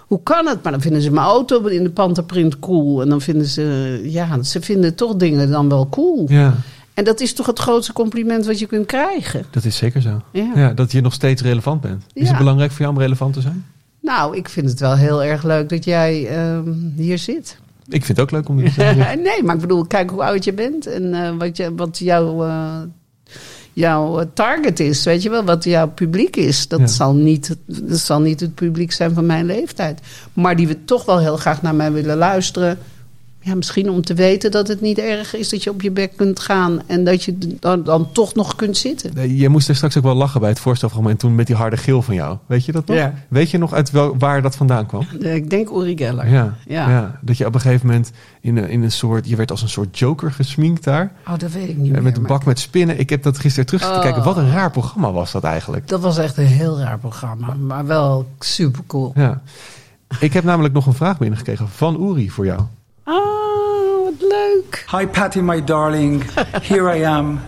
Hoe kan het? Maar dan vinden ze mijn auto in de panterprint cool. En dan vinden ze, ja, ze vinden toch dingen dan wel cool. Ja, En dat is toch het grootste compliment wat je kunt krijgen. dat is zeker zo. Ja. Ja, dat je nog steeds relevant bent. Is Ja. het belangrijk voor jou om relevant te zijn? Nou, ik vind het wel heel erg leuk dat jij ehm, hier zit. Ik vind het ook leuk om hier te zijn. [laughs] nee, maar ik bedoel, kijk hoe oud je bent en eh, wat, je, wat jouw, eh, jouw target is. Weet je wel, wat jouw publiek is. Dat, Ja. zal niet, dat zal niet het publiek zijn van mijn leeftijd. Maar die we toch wel heel graag naar mij willen luisteren. Ja, misschien om te weten dat het niet erg is dat je op je bek kunt gaan. En dat je dan, dan toch nog kunt zitten. Nee, Je moest er straks ook wel lachen bij het voorstelfragment toen met die harde geel van jou. Weet je dat nog? Ja. Weet je nog uit wel, waar dat vandaan kwam? Ik denk Uri Geller. Ja, ja. Ja. dat je op een gegeven moment in een, in een soort... Je werd als een soort joker gesminkt daar. Oh, dat weet ik niet meer. met een maar- bak met spinnen. Ik heb dat gisteren terug zitten Oh. kijken. Wat een raar programma was dat eigenlijk. Dat was echt een heel raar programma. Maar wel super cool. Ja. Ik heb namelijk nog een vraag binnengekregen van Uri voor jou. Oh, wat leuk. Hi, Patty, my darling. Here I am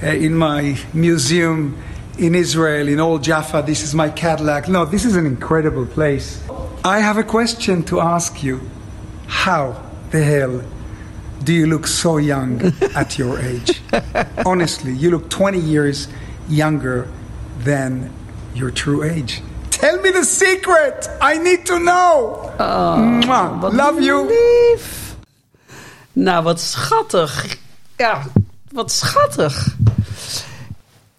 uh, in my museum in Israel, in Old Jaffa. This is my Cadillac. No, this is an incredible place. I have a question to ask you. How the hell do you look so young at your age? [laughs] Honestly, you look 20 years younger than your true age. Tell me the secret. I need to know. Wat Love you. Lief. Nou, wat schattig. Ja, wat schattig.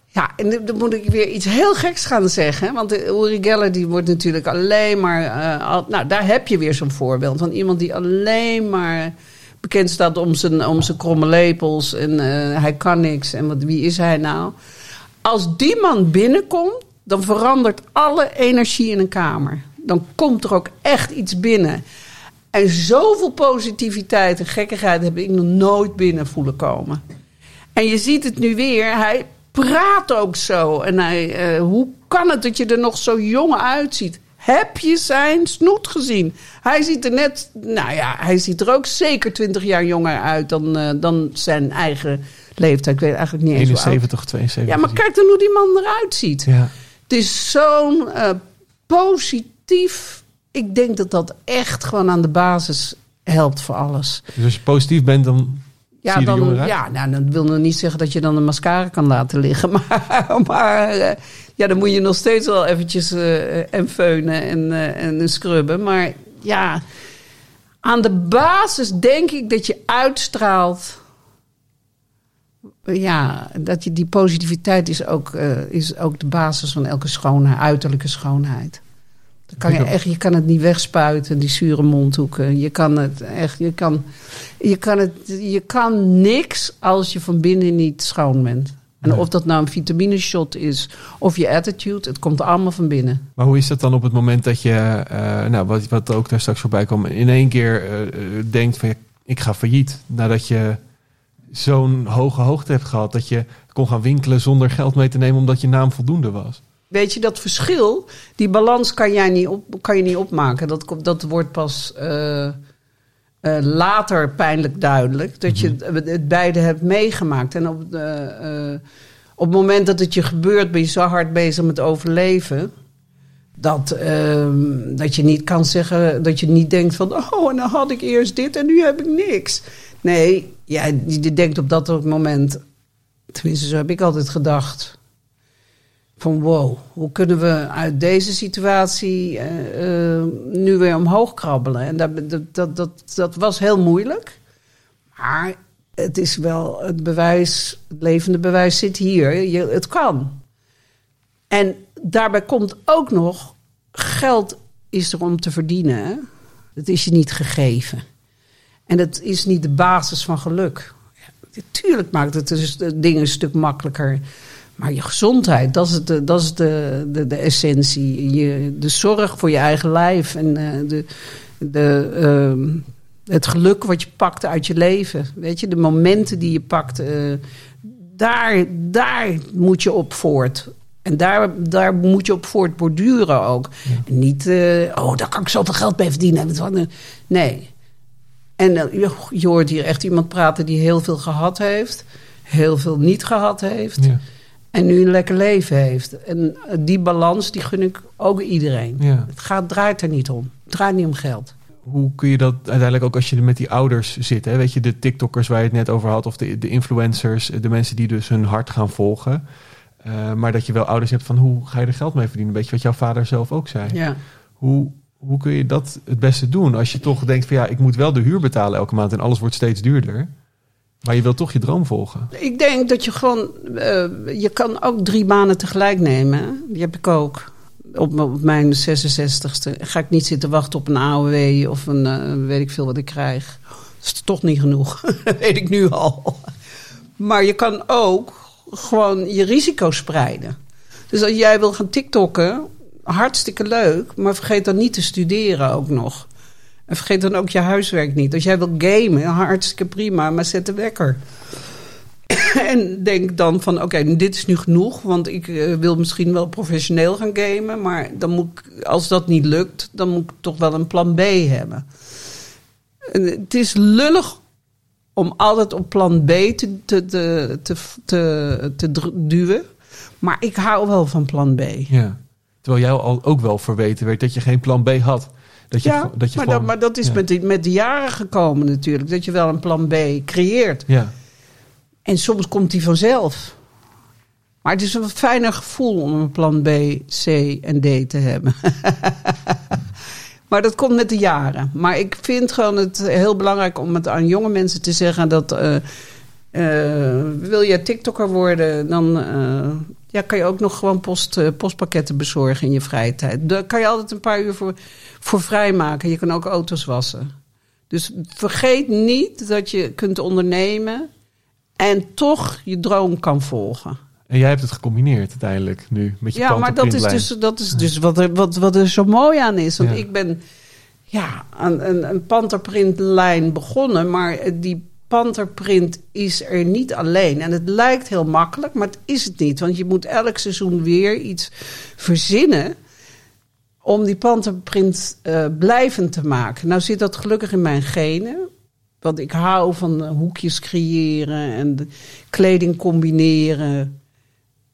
Ja, en dan- moet ik weer iets heel geks gaan zeggen. Want Uri Geller die wordt natuurlijk alleen maar... eh, al- nou, daar heb je weer zo'n voorbeeld. Van iemand die alleen maar bekend staat om zijn, om zijn kromme lepels. En eh, hij kan niks. En wat, wie is hij nou? Als die man binnenkomt, dan verandert alle energie in een kamer. Dan komt er ook echt iets binnen. En zoveel positiviteit en gekkigheid heb ik nog nooit binnen voelen komen. En je ziet het nu weer. Hij praat ook zo. En hij, eh, hoe kan het dat je er nog zo jong uitziet? Heb je zijn snoet gezien? Hij ziet er net, nou ja, hij ziet er ook zeker 20 jaar jonger uit dan, eh, dan zijn eigen leeftijd. Ik weet eigenlijk niet eens hoe oud. 71, 72. Ja, maar kijk dan hoe die man eruit ziet. Ja. Het is zo'n eh, positief. Ik denk dat dat echt gewoon aan de basis helpt voor alles. Dus als je positief bent, dan Ja, zie je dan, ja nou, dat wil nog niet zeggen dat je dan een mascara kan laten liggen. [laughs] Maar, maar eh, ja, dan moet je nog steeds wel eventjes eh, en feunen en, en scrubben. Maar ja, aan de basis denk ik dat je uitstraalt. Ja, dat je die positiviteit is ook, eh, is ook de basis van elke schoonheid, uiterlijke schoonheid. Dan kan je, echt, je kan het niet wegspuiten, die zure mondhoeken. Je kan het echt, je kan, je kan, het, je kan niks als je van binnen niet schoon bent. En Nee. of dat nou een vitamine shot is of je attitude, het komt allemaal van binnen. Maar hoe is dat dan op het moment dat je, eh, nou, wat, wat ook daar straks voorbij kwam, in één keer eh, denkt van ik ga failliet. Nadat je zo'n hoge hoogte hebt gehad dat je kon gaan winkelen zonder geld mee te nemen omdat je naam voldoende was. Weet je, dat verschil, die balans kan, jij niet op, kan je niet opmaken. Dat, komt- dat wordt pas eh, eh, later pijnlijk duidelijk. Dat je het, het beide hebt meegemaakt. En op, eh, op het moment dat het je gebeurt, ben je zo hard bezig met overleven. Dat, ehm, dat je niet kan zeggen, dat je niet denkt van... oh, en dan had ik eerst dit en nu heb ik niks. Nee, ja, je denkt op dat moment... Tenminste, zo heb ik altijd gedacht van wow, hoe kunnen we uit deze situatie eh, eh, nu weer omhoog krabbelen? En dat, dat, dat, dat, dat was heel moeilijk. Maar het is wel het bewijs, het levende bewijs zit hier. Je, het kan. En daarbij komt ook nog, geld is er om te verdienen. Het is je niet gegeven. En dat is niet de basis van geluk. Ja, tuurlijk maakt het dus dingen een stuk makkelijker. Maar je gezondheid, dat is de, dat is de, de, de essentie. Je, de zorg voor je eigen lijf en eh, de, de, ehm, het geluk wat je pakt uit je leven. Weet je, de momenten die je pakt, eh, daar, daar moet je op voort. En daar, daar moet je op voortborduren ook. En niet, eh, oh, daar kan ik zoveel geld mee verdienen. Nee. En eh, je, hoort hier echt iemand praten die heel veel gehad heeft, heel veel niet gehad heeft. Ja. En nu een lekker leven heeft. En eh, die balans, die gun ik ook iedereen. Ja. Het gaat, draait er niet om. Het draait niet om geld. Hoe kun je dat uiteindelijk ook als je er met die ouders zit? Hè? Weet je, de TikTokkers waar je het net over had, of de, de influencers, de mensen die dus hun hart gaan volgen. Eh, maar dat je wel ouders hebt van hoe ga je er geld mee verdienen? Weet je wat jouw vader zelf ook zei? Ja. Hoe, hoe kun je dat het beste doen als je toch denkt van ja, ik moet wel de huur betalen elke maand en alles wordt steeds duurder. Maar je wilt toch je droom volgen. Ik denk dat je gewoon... eh, je kan ook drie banen tegelijk nemen. Die heb ik ook. Op, op mijn 66ste ga ik niet zitten wachten op een AOW... of een eh, weet ik veel wat ik krijg. Dat is toch niet genoeg. [laughs] weet ik nu al. Maar je kan ook gewoon je risico spreiden. Dus als jij wil gaan tiktokken, hartstikke leuk... maar vergeet dan niet te studeren ook nog. En vergeet dan ook je huiswerk niet. Als jij wil gamen, hartstikke prima, maar zet de wekker. [coughs] en denk dan van, oké, dit is nu genoeg. Want ik eh, wil misschien wel professioneel gaan gamen. Maar dan moet ik, als dat niet lukt, dan moet ik toch wel een plan B hebben. En het is lullig om altijd op plan B te, te, te, te, te, te duwen. Maar ik hou wel van plan B. Ja. Terwijl jou al ook wel verweten werd dat je geen plan B had. Dat je, ja, dat je maar, gewoon, dat, maar dat is ja. met, de, met de jaren gekomen natuurlijk. Dat je wel een plan B creëert. Ja, En soms komt die vanzelf. Maar het is een fijner gevoel om een plan B, C en D te hebben. [laughs] maar dat komt met de jaren. Maar ik vind gewoon het heel belangrijk om het aan jonge mensen te zeggen dat. eh, eh, wil je TikToker worden, dan eh, ja, kan je ook nog gewoon post, eh, postpakketten bezorgen in je vrije tijd. Daar kan je altijd een paar uur voor, voor vrijmaken. Je kan ook auto's wassen. Dus vergeet niet dat je kunt ondernemen en toch je droom kan volgen. en jij hebt het gecombineerd uiteindelijk nu met je Ja, maar dat is dus, dat is dus wat, er, wat, wat er zo mooi aan is. Want Ja. ik ben ja, aan een, een panterprintlijn begonnen, maar die panterprint is er niet alleen. En het lijkt heel makkelijk, maar het is het niet. Want je moet elk seizoen weer iets verzinnen om die panterprint eh, blijvend te maken. Nou zit dat gelukkig in mijn genen. Want ik hou van eh, hoekjes creëren en kleding combineren.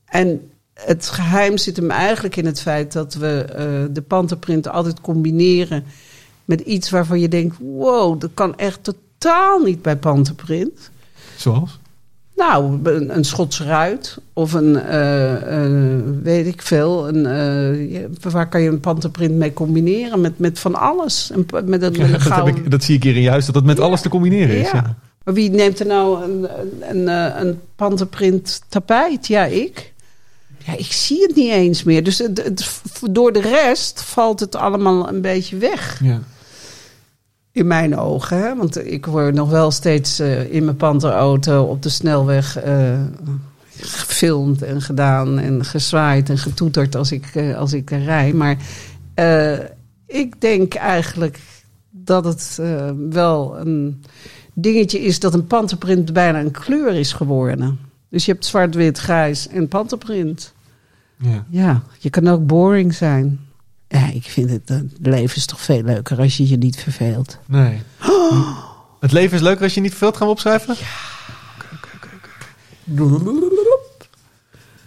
En het geheim zit hem eigenlijk in het feit dat we eh, de panterprint altijd combineren met iets waarvan je denkt: wow, dat kan echt totaal niet bij panterprint. Zoals? Nou, een, een Schotse ruit of een, eh, eh, weet ik veel, een, eh, waar kan je een panterprint mee combineren? Met, met van alles. En p- met een, met [laughs] een dat, heb gouden- ik, dat zie ik hier in juist, dat het met alles te combineren is. ja. Ja. Maar wie neemt er nou een, een, een, een panterprint tapijt? Ja, ik. Ja, ik zie het niet eens meer. Dus het, het- door de rest valt het allemaal een beetje weg. Ja. In mijn ogen. Hè? Want ik word nog wel steeds eh, in mijn panterauto op de snelweg eh, gefilmd en gedaan en gezwaaid en getoeterd als ik, eh, als ik er rij. Maar ik denk eigenlijk dat het wel een dingetje is dat een panterprint bijna een kleur is geworden. Dus je hebt zwart, wit, grijs en panterprint. Ja. Ja, je kan ook boring zijn. Ja, ik vind het, het leven is toch veel leuker als je je niet verveelt. Nee. Het leven is leuker als je niet verveelt. Gaan we opschrijven?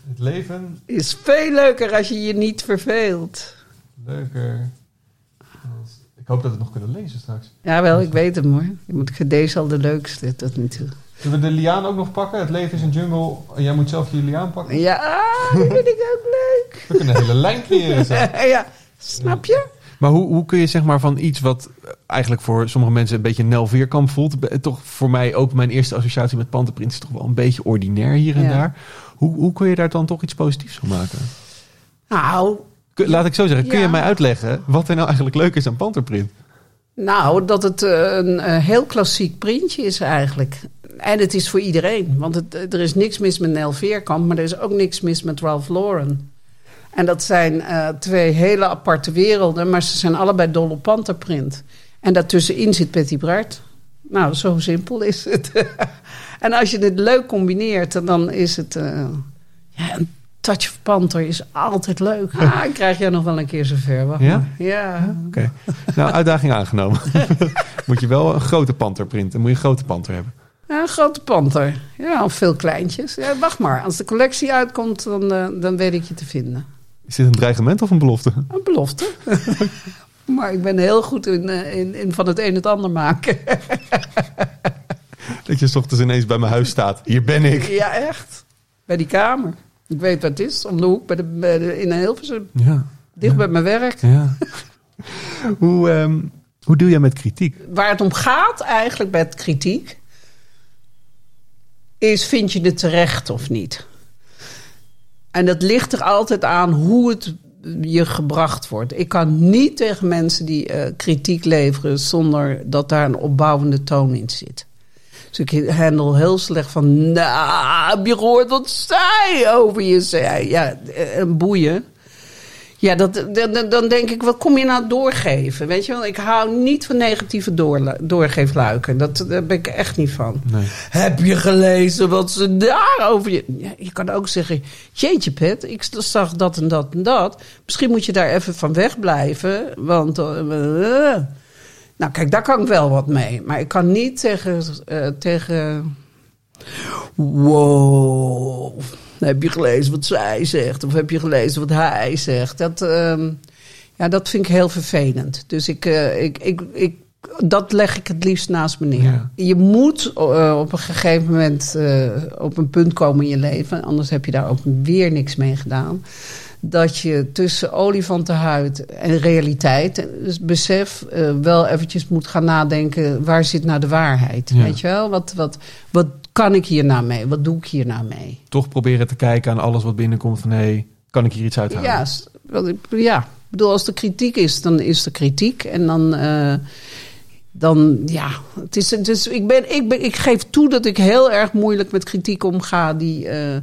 Het leven Is veel leuker als je je niet verveelt. leuker. Ik hoop dat we het nog kunnen lezen straks. Jawel, ik weet hem hoor. Je moet deze al de leukste tot nu toe. Zullen we de liaan ook nog pakken? Het leven is een jungle. en Jij moet zelf je liaan pakken. Ja, die vind ik ook leuk. We kunnen een hele lijn creëren. zo. [laughs] ja, snap je? Maar hoe, hoe kun je zeg maar van iets wat eigenlijk voor sommige mensen een beetje Nel Veerkamp voelt, toch voor mij ook mijn eerste associatie met pantenprint is toch wel een beetje ordinair hier en Ja. daar. Hoe, hoe kun je daar dan toch iets positiefs van maken? Nou, Kun- laat ik zo zeggen, kun Ja. je mij uitleggen wat er nou eigenlijk leuk is aan panterprint? nou, dat het eh, een heel klassiek printje is eigenlijk. En het is voor iedereen. Want het, er is niks mis met Nel Veerkamp, maar er is ook niks mis met Ralph Lauren. En dat zijn eh, twee hele aparte werelden, maar ze zijn allebei dol op panterprint. En daartussenin zit Patty Bart. Nou, zo simpel is het. [laughs] en als je het leuk combineert, dan is het... eh, ja, een touch of panter is altijd leuk. [laughs] Ah, krijg jij nog wel een keer zover. Wacht Ja? maar. Ja. Oké, nou uitdaging aangenomen. [laughs] moet je wel een grote panter printen, moet je een grote panter hebben. Ja, een grote panter. Ja, of veel kleintjes. Ja, wacht maar. Als de collectie uitkomt, dan, eh, dan weet ik je te vinden. Is dit een dreigement of een belofte? Een belofte. [laughs] maar ik ben heel goed in, eh, in, in van het een het ander maken. [laughs] Dat je 's ochtends ineens bij mijn huis staat. Hier ben ik. ja, echt. Bij die kamer. Ik weet wat het is. Om de hoek bij de, bij de, in Hilversum. Ja, Dicht bij mijn werk. ja. [laughs] hoe, ehm, hoe doe jij met kritiek? Waar het om gaat eigenlijk het kritiek... is vind je het terecht of niet? En dat ligt er altijd aan hoe het je gebracht wordt. Ik kan niet tegen mensen die eh, kritiek leveren... zonder dat daar een opbouwende toon in zit. Dus ik handel heel slecht van... Nou, heb je gehoord wat zij over je zei? Ja, eh, een boeien. Ja, dat, dan, dan denk ik, wat kom je nou doorgeven? Weet je wel, ik hou niet van negatieve doorgeefluiken. Dat, daar ben ik echt niet van. Nee. Heb je gelezen wat ze daarover je... Ja, je kan ook zeggen, jeetje pet, ik zag dat en dat en dat. Misschien moet je daar even van wegblijven. Want, eh. nou kijk, daar kan ik wel wat mee. Maar ik kan niet tegen... eh, tegen wow, heb je gelezen wat zij zegt? Of heb je gelezen wat hij zegt? Dat, ehm, ja, dat vind ik heel vervelend. Dus ik, eh, ik, ik, ik, dat leg ik het liefst naast me neer. Ja. Je moet eh, op een gegeven moment eh, op een punt komen in je leven... anders heb je daar ook weer niks mee gedaan... dat je tussen olifantenhuid en realiteit... dus besef, wel eventjes moet gaan nadenken... waar zit nou de waarheid? Ja. Weet je wel? Wat, wat, wat kan ik hier nou mee? Wat doe ik hier nou mee? Toch proberen te kijken aan alles wat binnenkomt van... hé, hey, kan ik hier iets uithalen? Ja, ja, ik bedoel, als er kritiek is, dan is er kritiek. En dan, eh, dan ja, het is, dus ik, ben, ik, ben, ik geef toe dat ik heel erg moeilijk met kritiek omga die, eh,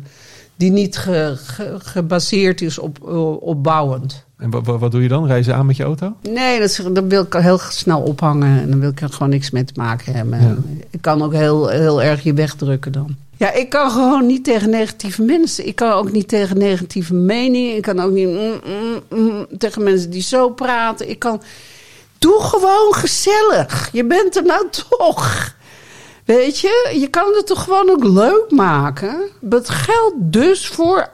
die niet ge- ge- gebaseerd is op eh, opbouwend. En wa- wa- wat doe je dan? Reizen aan met je auto? Nee, dat, is- wil ik heel snel ophangen en dan wil ik er gewoon niks mee te maken hebben. Ja. Ik kan ook heel, heel erg je wegdrukken dan. Ja, ik kan gewoon niet tegen negatieve mensen. Ik kan ook niet tegen negatieve meningen. Ik kan ook niet mm, mm, mm, tegen mensen die zo praten. Ik kan. Doe gewoon gezellig. Je bent er nou toch. Weet je, je kan het toch gewoon ook leuk maken. Dat geldt dus voor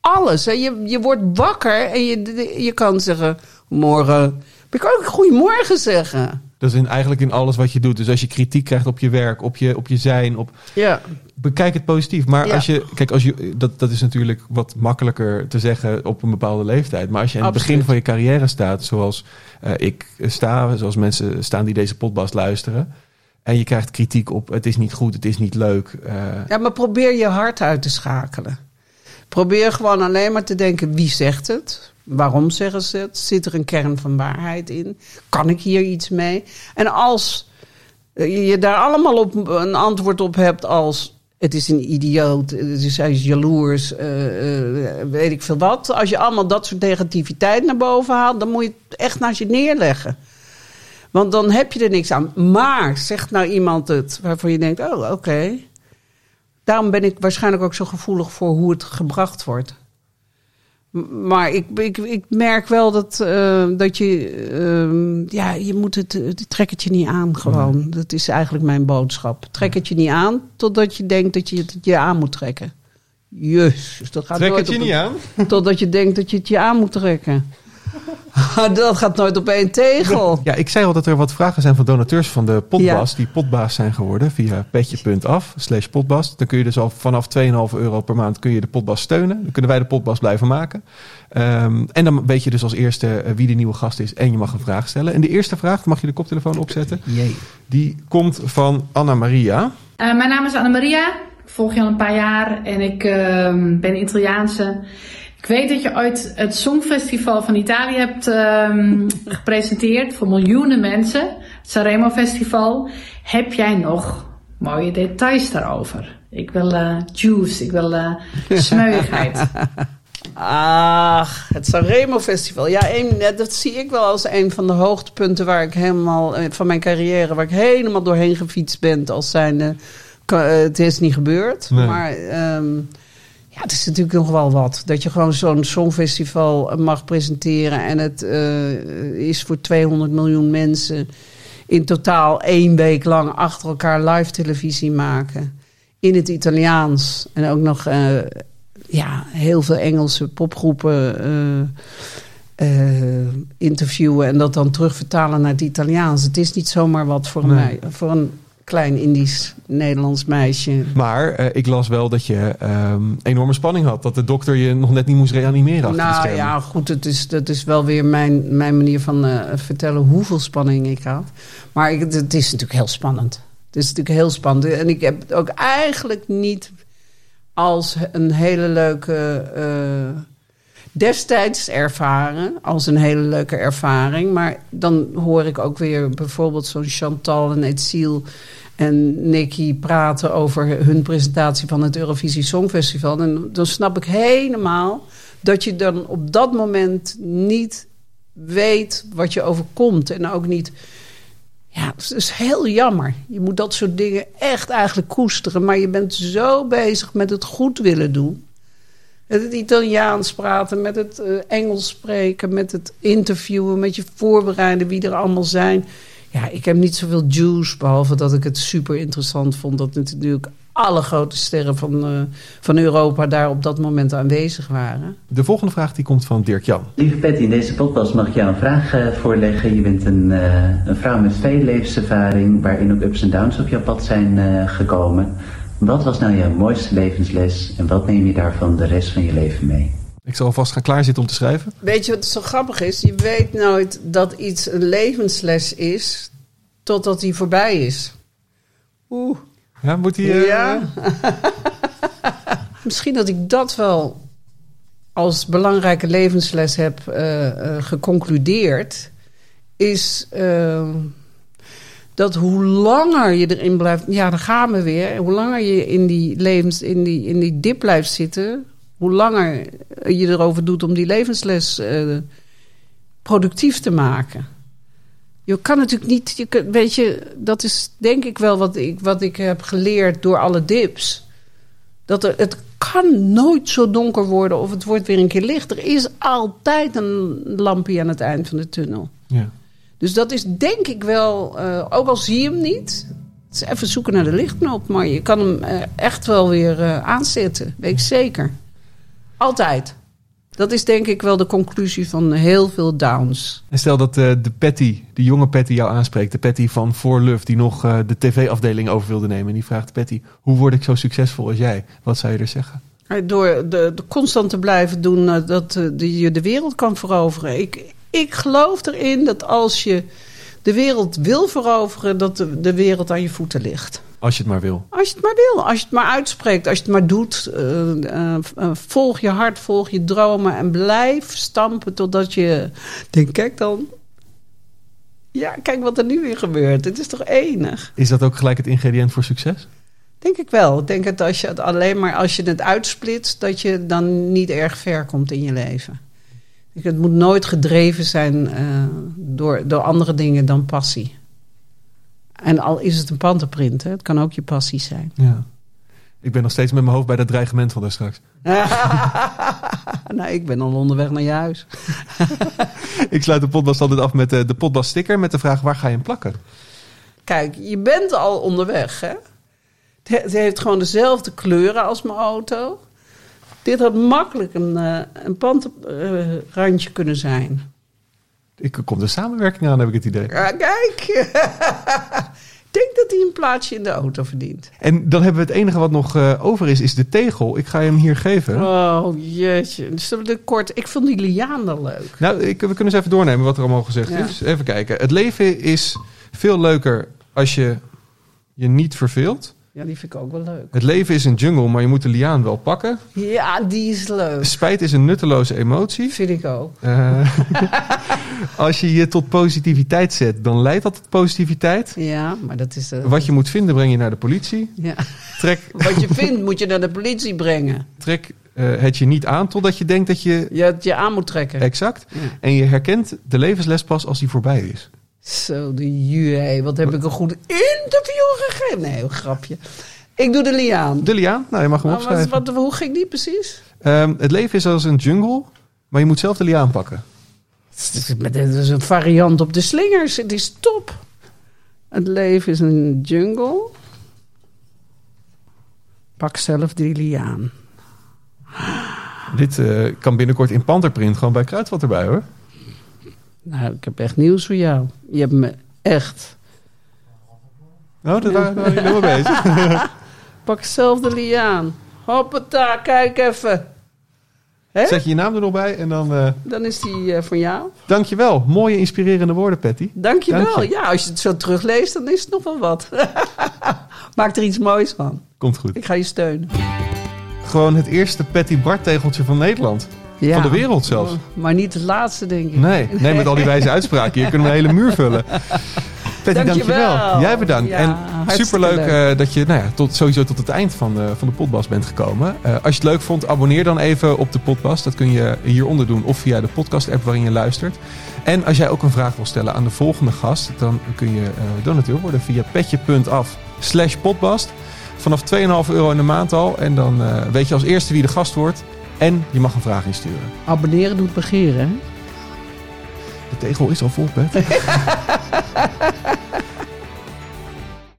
alles. Hè. Je, je wordt wakker en je, je kan zeggen: Morgen. Je kan ook goedemorgen zeggen. Dat is in, eigenlijk in alles wat je doet. Dus als je kritiek krijgt op je werk, op je, op je zijn, op, Ja. bekijk het positief. Maar Ja. als je, kijk, als je, dat, dat is natuurlijk wat makkelijker te zeggen op een bepaalde leeftijd. Maar als je aan het begin van je carrière staat, zoals eh, ik sta, zoals mensen staan die deze podcast luisteren. En je krijgt kritiek op het is niet goed, het is niet leuk. eh, Ja, maar probeer je hart uit te schakelen. Probeer gewoon alleen maar te denken: wie zegt het? Waarom zeggen ze het? Zit er een kern van waarheid in? Kan ik hier iets mee? En als je je daar allemaal op een antwoord op hebt als het is een idioot, het is, hij jaloers, eh, eh, weet ik veel wat. Als je allemaal dat soort negativiteit naar boven haalt, dan moet je het echt naast je neerleggen. Want dan heb je er niks aan. Maar zegt nou iemand het waarvan je denkt: oh, oké. Daarom ben ik waarschijnlijk ook zo gevoelig voor hoe het gebracht wordt. Maar ik, ik, ik merk wel dat, eh, dat je. ehm, ja, je moet het. het- Trek het je niet aan, gewoon. Dat is eigenlijk mijn boodschap. Trek het je niet aan totdat je denkt dat je het je aan moet trekken. Jezus, dat gaat Trek het je niet een- aan? Totdat je denkt dat je het je aan moet trekken. [laughs] dat gaat nooit op één tegel. Ja, ik zei al dat er wat vragen zijn van donateurs van de potbas. Die potbaas zijn geworden via petje.af slash potbas. Dan kun je dus al vanaf 2,5 euro per maand kun je de potbas steunen. Dan kunnen wij de potbas blijven maken. Ehm, en dan weet je dus als eerste eh, wie de nieuwe gast is. En je mag een vraag stellen. En de eerste vraag, mag je de koptelefoon opzetten. Die komt van Anna Maria. Eh, mijn naam is Annemaria. Ik volg je al een paar jaar en ik ehm, ben Italiaanse. Ik weet dat je ooit het Songfestival van Italië hebt ehm, [laughs] gepresenteerd voor miljoenen mensen. Het Sanremo Festival. Heb jij nog mooie details daarover? Ik wil eh, juice, ik wil eh [laughs] smeuigheid. Ach, het Sanremo Festival. Ja, een, eh, dat zie ik wel als een van de hoogtepunten waar ik helemaal van mijn carrière, waar ik helemaal doorheen gefietst ben als zijn. het is niet gebeurd. Nee. Maar ehm, ja, het is natuurlijk nog wel wat. Dat je gewoon zo'n songfestival mag presenteren en het eh, is voor 200 miljoen mensen in totaal één week lang achter elkaar live televisie maken. In het Italiaans. En ook nog eh, ja, heel veel Engelse popgroepen eh, interviewen. En dat dan terugvertalen naar het Italiaans. Het is niet zomaar wat voor, Nee. mij, voor een klein Indisch Nederlands meisje. Maar eh, ik las wel dat je ehm, enorme spanning had. Dat de dokter je nog net niet moest reanimeren Nou ja, goed, het is, dat is wel weer mijn, mijn manier van eh, vertellen hoeveel spanning ik had. Maar ik, het is natuurlijk heel spannend. Het is natuurlijk heel spannend. En ik heb het ook eigenlijk niet als een hele leuke. eh, destijds ervaren als een hele leuke ervaring. Maar dan hoor ik ook weer bijvoorbeeld zo'n Chantal en Etsiel en Nicky praten over hun presentatie van het Eurovisie Songfestival. En dan snap ik helemaal dat je dan op dat moment niet weet wat je overkomt. En ook niet. Ja, het is heel jammer. Je moet dat soort dingen echt eigenlijk koesteren. Maar je bent zo bezig met het goed willen doen. Met het Italiaans praten, met het eh, Engels spreken, met het interviewen, met je voorbereiden, wie er allemaal zijn. Ja, ik heb niet zoveel juice, behalve dat ik het super interessant vond dat natuurlijk alle grote sterren van, eh, van Europa daar op dat moment aanwezig waren. De volgende vraag die komt van Dirk Jan. Lieve Patty, in deze podcast mag ik jou een vraag eh, voorleggen. Je bent een, eh, een vrouw met veel levenservaring, waarin ook ups en downs op jouw pad zijn eh, gekomen. Wat was nou jouw mooiste levensles en wat neem je daarvan de rest van je leven mee? Ik zal alvast gaan klaarzitten om te schrijven. Weet je wat zo grappig is? Je weet nooit dat iets een levensles is totdat die voorbij is. Oeh. Ja, moet hij... eh, Ja. [laughs] Misschien dat ik dat wel als belangrijke levensles heb eh, eh, geconcludeerd. Is eh, dat hoe langer je erin blijft. Ja, daar gaan we weer. Hoe langer je in die, levens, in die, in die dip blijft zitten. Hoe langer je erover doet om die levensles eh, productief te maken. Je kan natuurlijk niet, je weet je, dat is denk ik wel wat ik, wat ik heb geleerd door alle dips. Dat er, het kan nooit zo donker worden of het wordt weer een keer licht. Er is altijd een lampje aan het eind van de tunnel. Ja. Dus dat is denk ik wel, eh, ook al zie je hem niet, het is even zoeken naar de lichtknop. Maar je kan hem eh, echt wel weer eh, aanzetten, weet ik zeker. Altijd. Dat is denk ik wel de conclusie van heel veel downs. En stel dat de Patty, de jonge Patty jou aanspreekt. De Patty van For Love, die nog de tv-afdeling over wilde nemen. En die vraagt Patty, hoe word ik zo succesvol als jij? Wat zou je er zeggen? Door de, de constant te blijven doen dat je de wereld kan veroveren. Ik, ik geloof erin dat als je de wereld wil veroveren, dat de, de wereld aan je voeten ligt. Als je het maar wil. Als je het maar wil, als je het maar uitspreekt, als je het maar doet. eh, eh, eh, volg je hart, volg je dromen en blijf stampen totdat je denkt, kijk dan. Ja, kijk wat er nu weer gebeurt. Het is toch enig? Is dat ook gelijk het ingrediënt voor succes? Denk ik wel. Ik denk dat als je het alleen maar als je het uitsplitst, dat je dan niet erg ver komt in je leven. Het moet nooit gedreven zijn eh, door, door andere dingen dan passie. En al is het een panterprint, hè, het kan ook je passie zijn. Ja. Ik ben nog steeds met mijn hoofd bij dat dreigement van daar straks. [laughs] nou, ik ben al onderweg naar je huis. [laughs] Ik sluit de potbast altijd af met eh, de potbast sticker met de vraag waar ga je hem plakken? Kijk, je bent al onderweg, hè? Het he- het heeft gewoon dezelfde kleuren als mijn auto. Dit had makkelijk een, eh een pantenrandje kunnen zijn. Ik komt een samenwerking aan, heb ik het idee. Ja, kijk. [laughs] Ik denk dat hij een plaatsje in de auto verdient. En dan hebben we het enige wat nog eh, over is, is de tegel. Ik ga hem hier geven. Oh, jeetje. Dus de kort. Ik vond die lianen leuk. Nou, ik, we kunnen eens even doornemen wat er allemaal gezegd Ja. is. Even kijken. Het leven is veel leuker als je je niet verveelt. Ja, die vind ik ook wel leuk. Het leven is een jungle, maar je moet de liaan wel pakken. Ja, die is leuk. Spijt is een nutteloze emotie. Vind ik ook. Eh, [laughs] als je je tot positiviteit zet, dan leidt dat tot positiviteit. Ja, maar dat is... eh, Wat je moet vinden, breng je naar de politie. ja. Trek, [laughs] Wat je vindt, moet je naar de politie brengen. trek eh, het je niet aan totdat je denkt dat je... Je het je aan moet trekken. Exact. Ja. En je herkent de levensles pas als die voorbij is. Zo, de jee. Wat heb ik een goed interview Nee, een grapje. Ik doe de liaan. De liaan, nou je mag hem opschrijven. wat, hoe ging die precies? Ehm, het leven is als een jungle, maar je moet zelf de liaan pakken. Dit is een variant op de slingers. Het is top. Het leven is een jungle. Pak zelf die liaan. Dit eh, kan binnenkort in panterprint gewoon bij Kruidvat erbij hoor. Nou, ik heb echt nieuws voor jou. Je hebt me echt. Nou, daar waren we helemaal bezig. [laughs] Pak zelf de liaan. Hoppata, kijk even. Hè? Zet je je naam er nog bij en dan... eh Dan is die eh, van jou. dankjewel. Mooie inspirerende woorden, Patty. Dankjewel. Dank je. Ja, als je het zo terugleest, dan is het nog wel wat. [laughs] Maak er iets moois van. Komt goed. Ik ga je steunen. Gewoon het eerste Patty Bart tegeltje van Nederland. Ja. Van de wereld zelfs. Maar niet het laatste, denk ik. Nee, nee, met al die [laughs] wijze uitspraken. Hier kunnen we een hele muur vullen. Patty, Dankjewel. dankjewel. Jij bedankt. Ja, en superleuk leuk. eh, dat je nou ja, tot, sowieso tot het eind van de, van de podcast bent gekomen. Eh, als je het leuk vond, abonneer dan even op de podcast. Dat kun je hieronder doen of via de podcast-app waarin je luistert. En als jij ook een vraag wil stellen aan de volgende gast, dan kun je eh, donateur worden via petje.af slash podcast. Vanaf 2,5 euro in de maand al. En dan weet je als eerste wie de gast wordt. En je mag een vraag insturen. Abonneren doet begeren? De tegel is al vol, Bert. [laughs]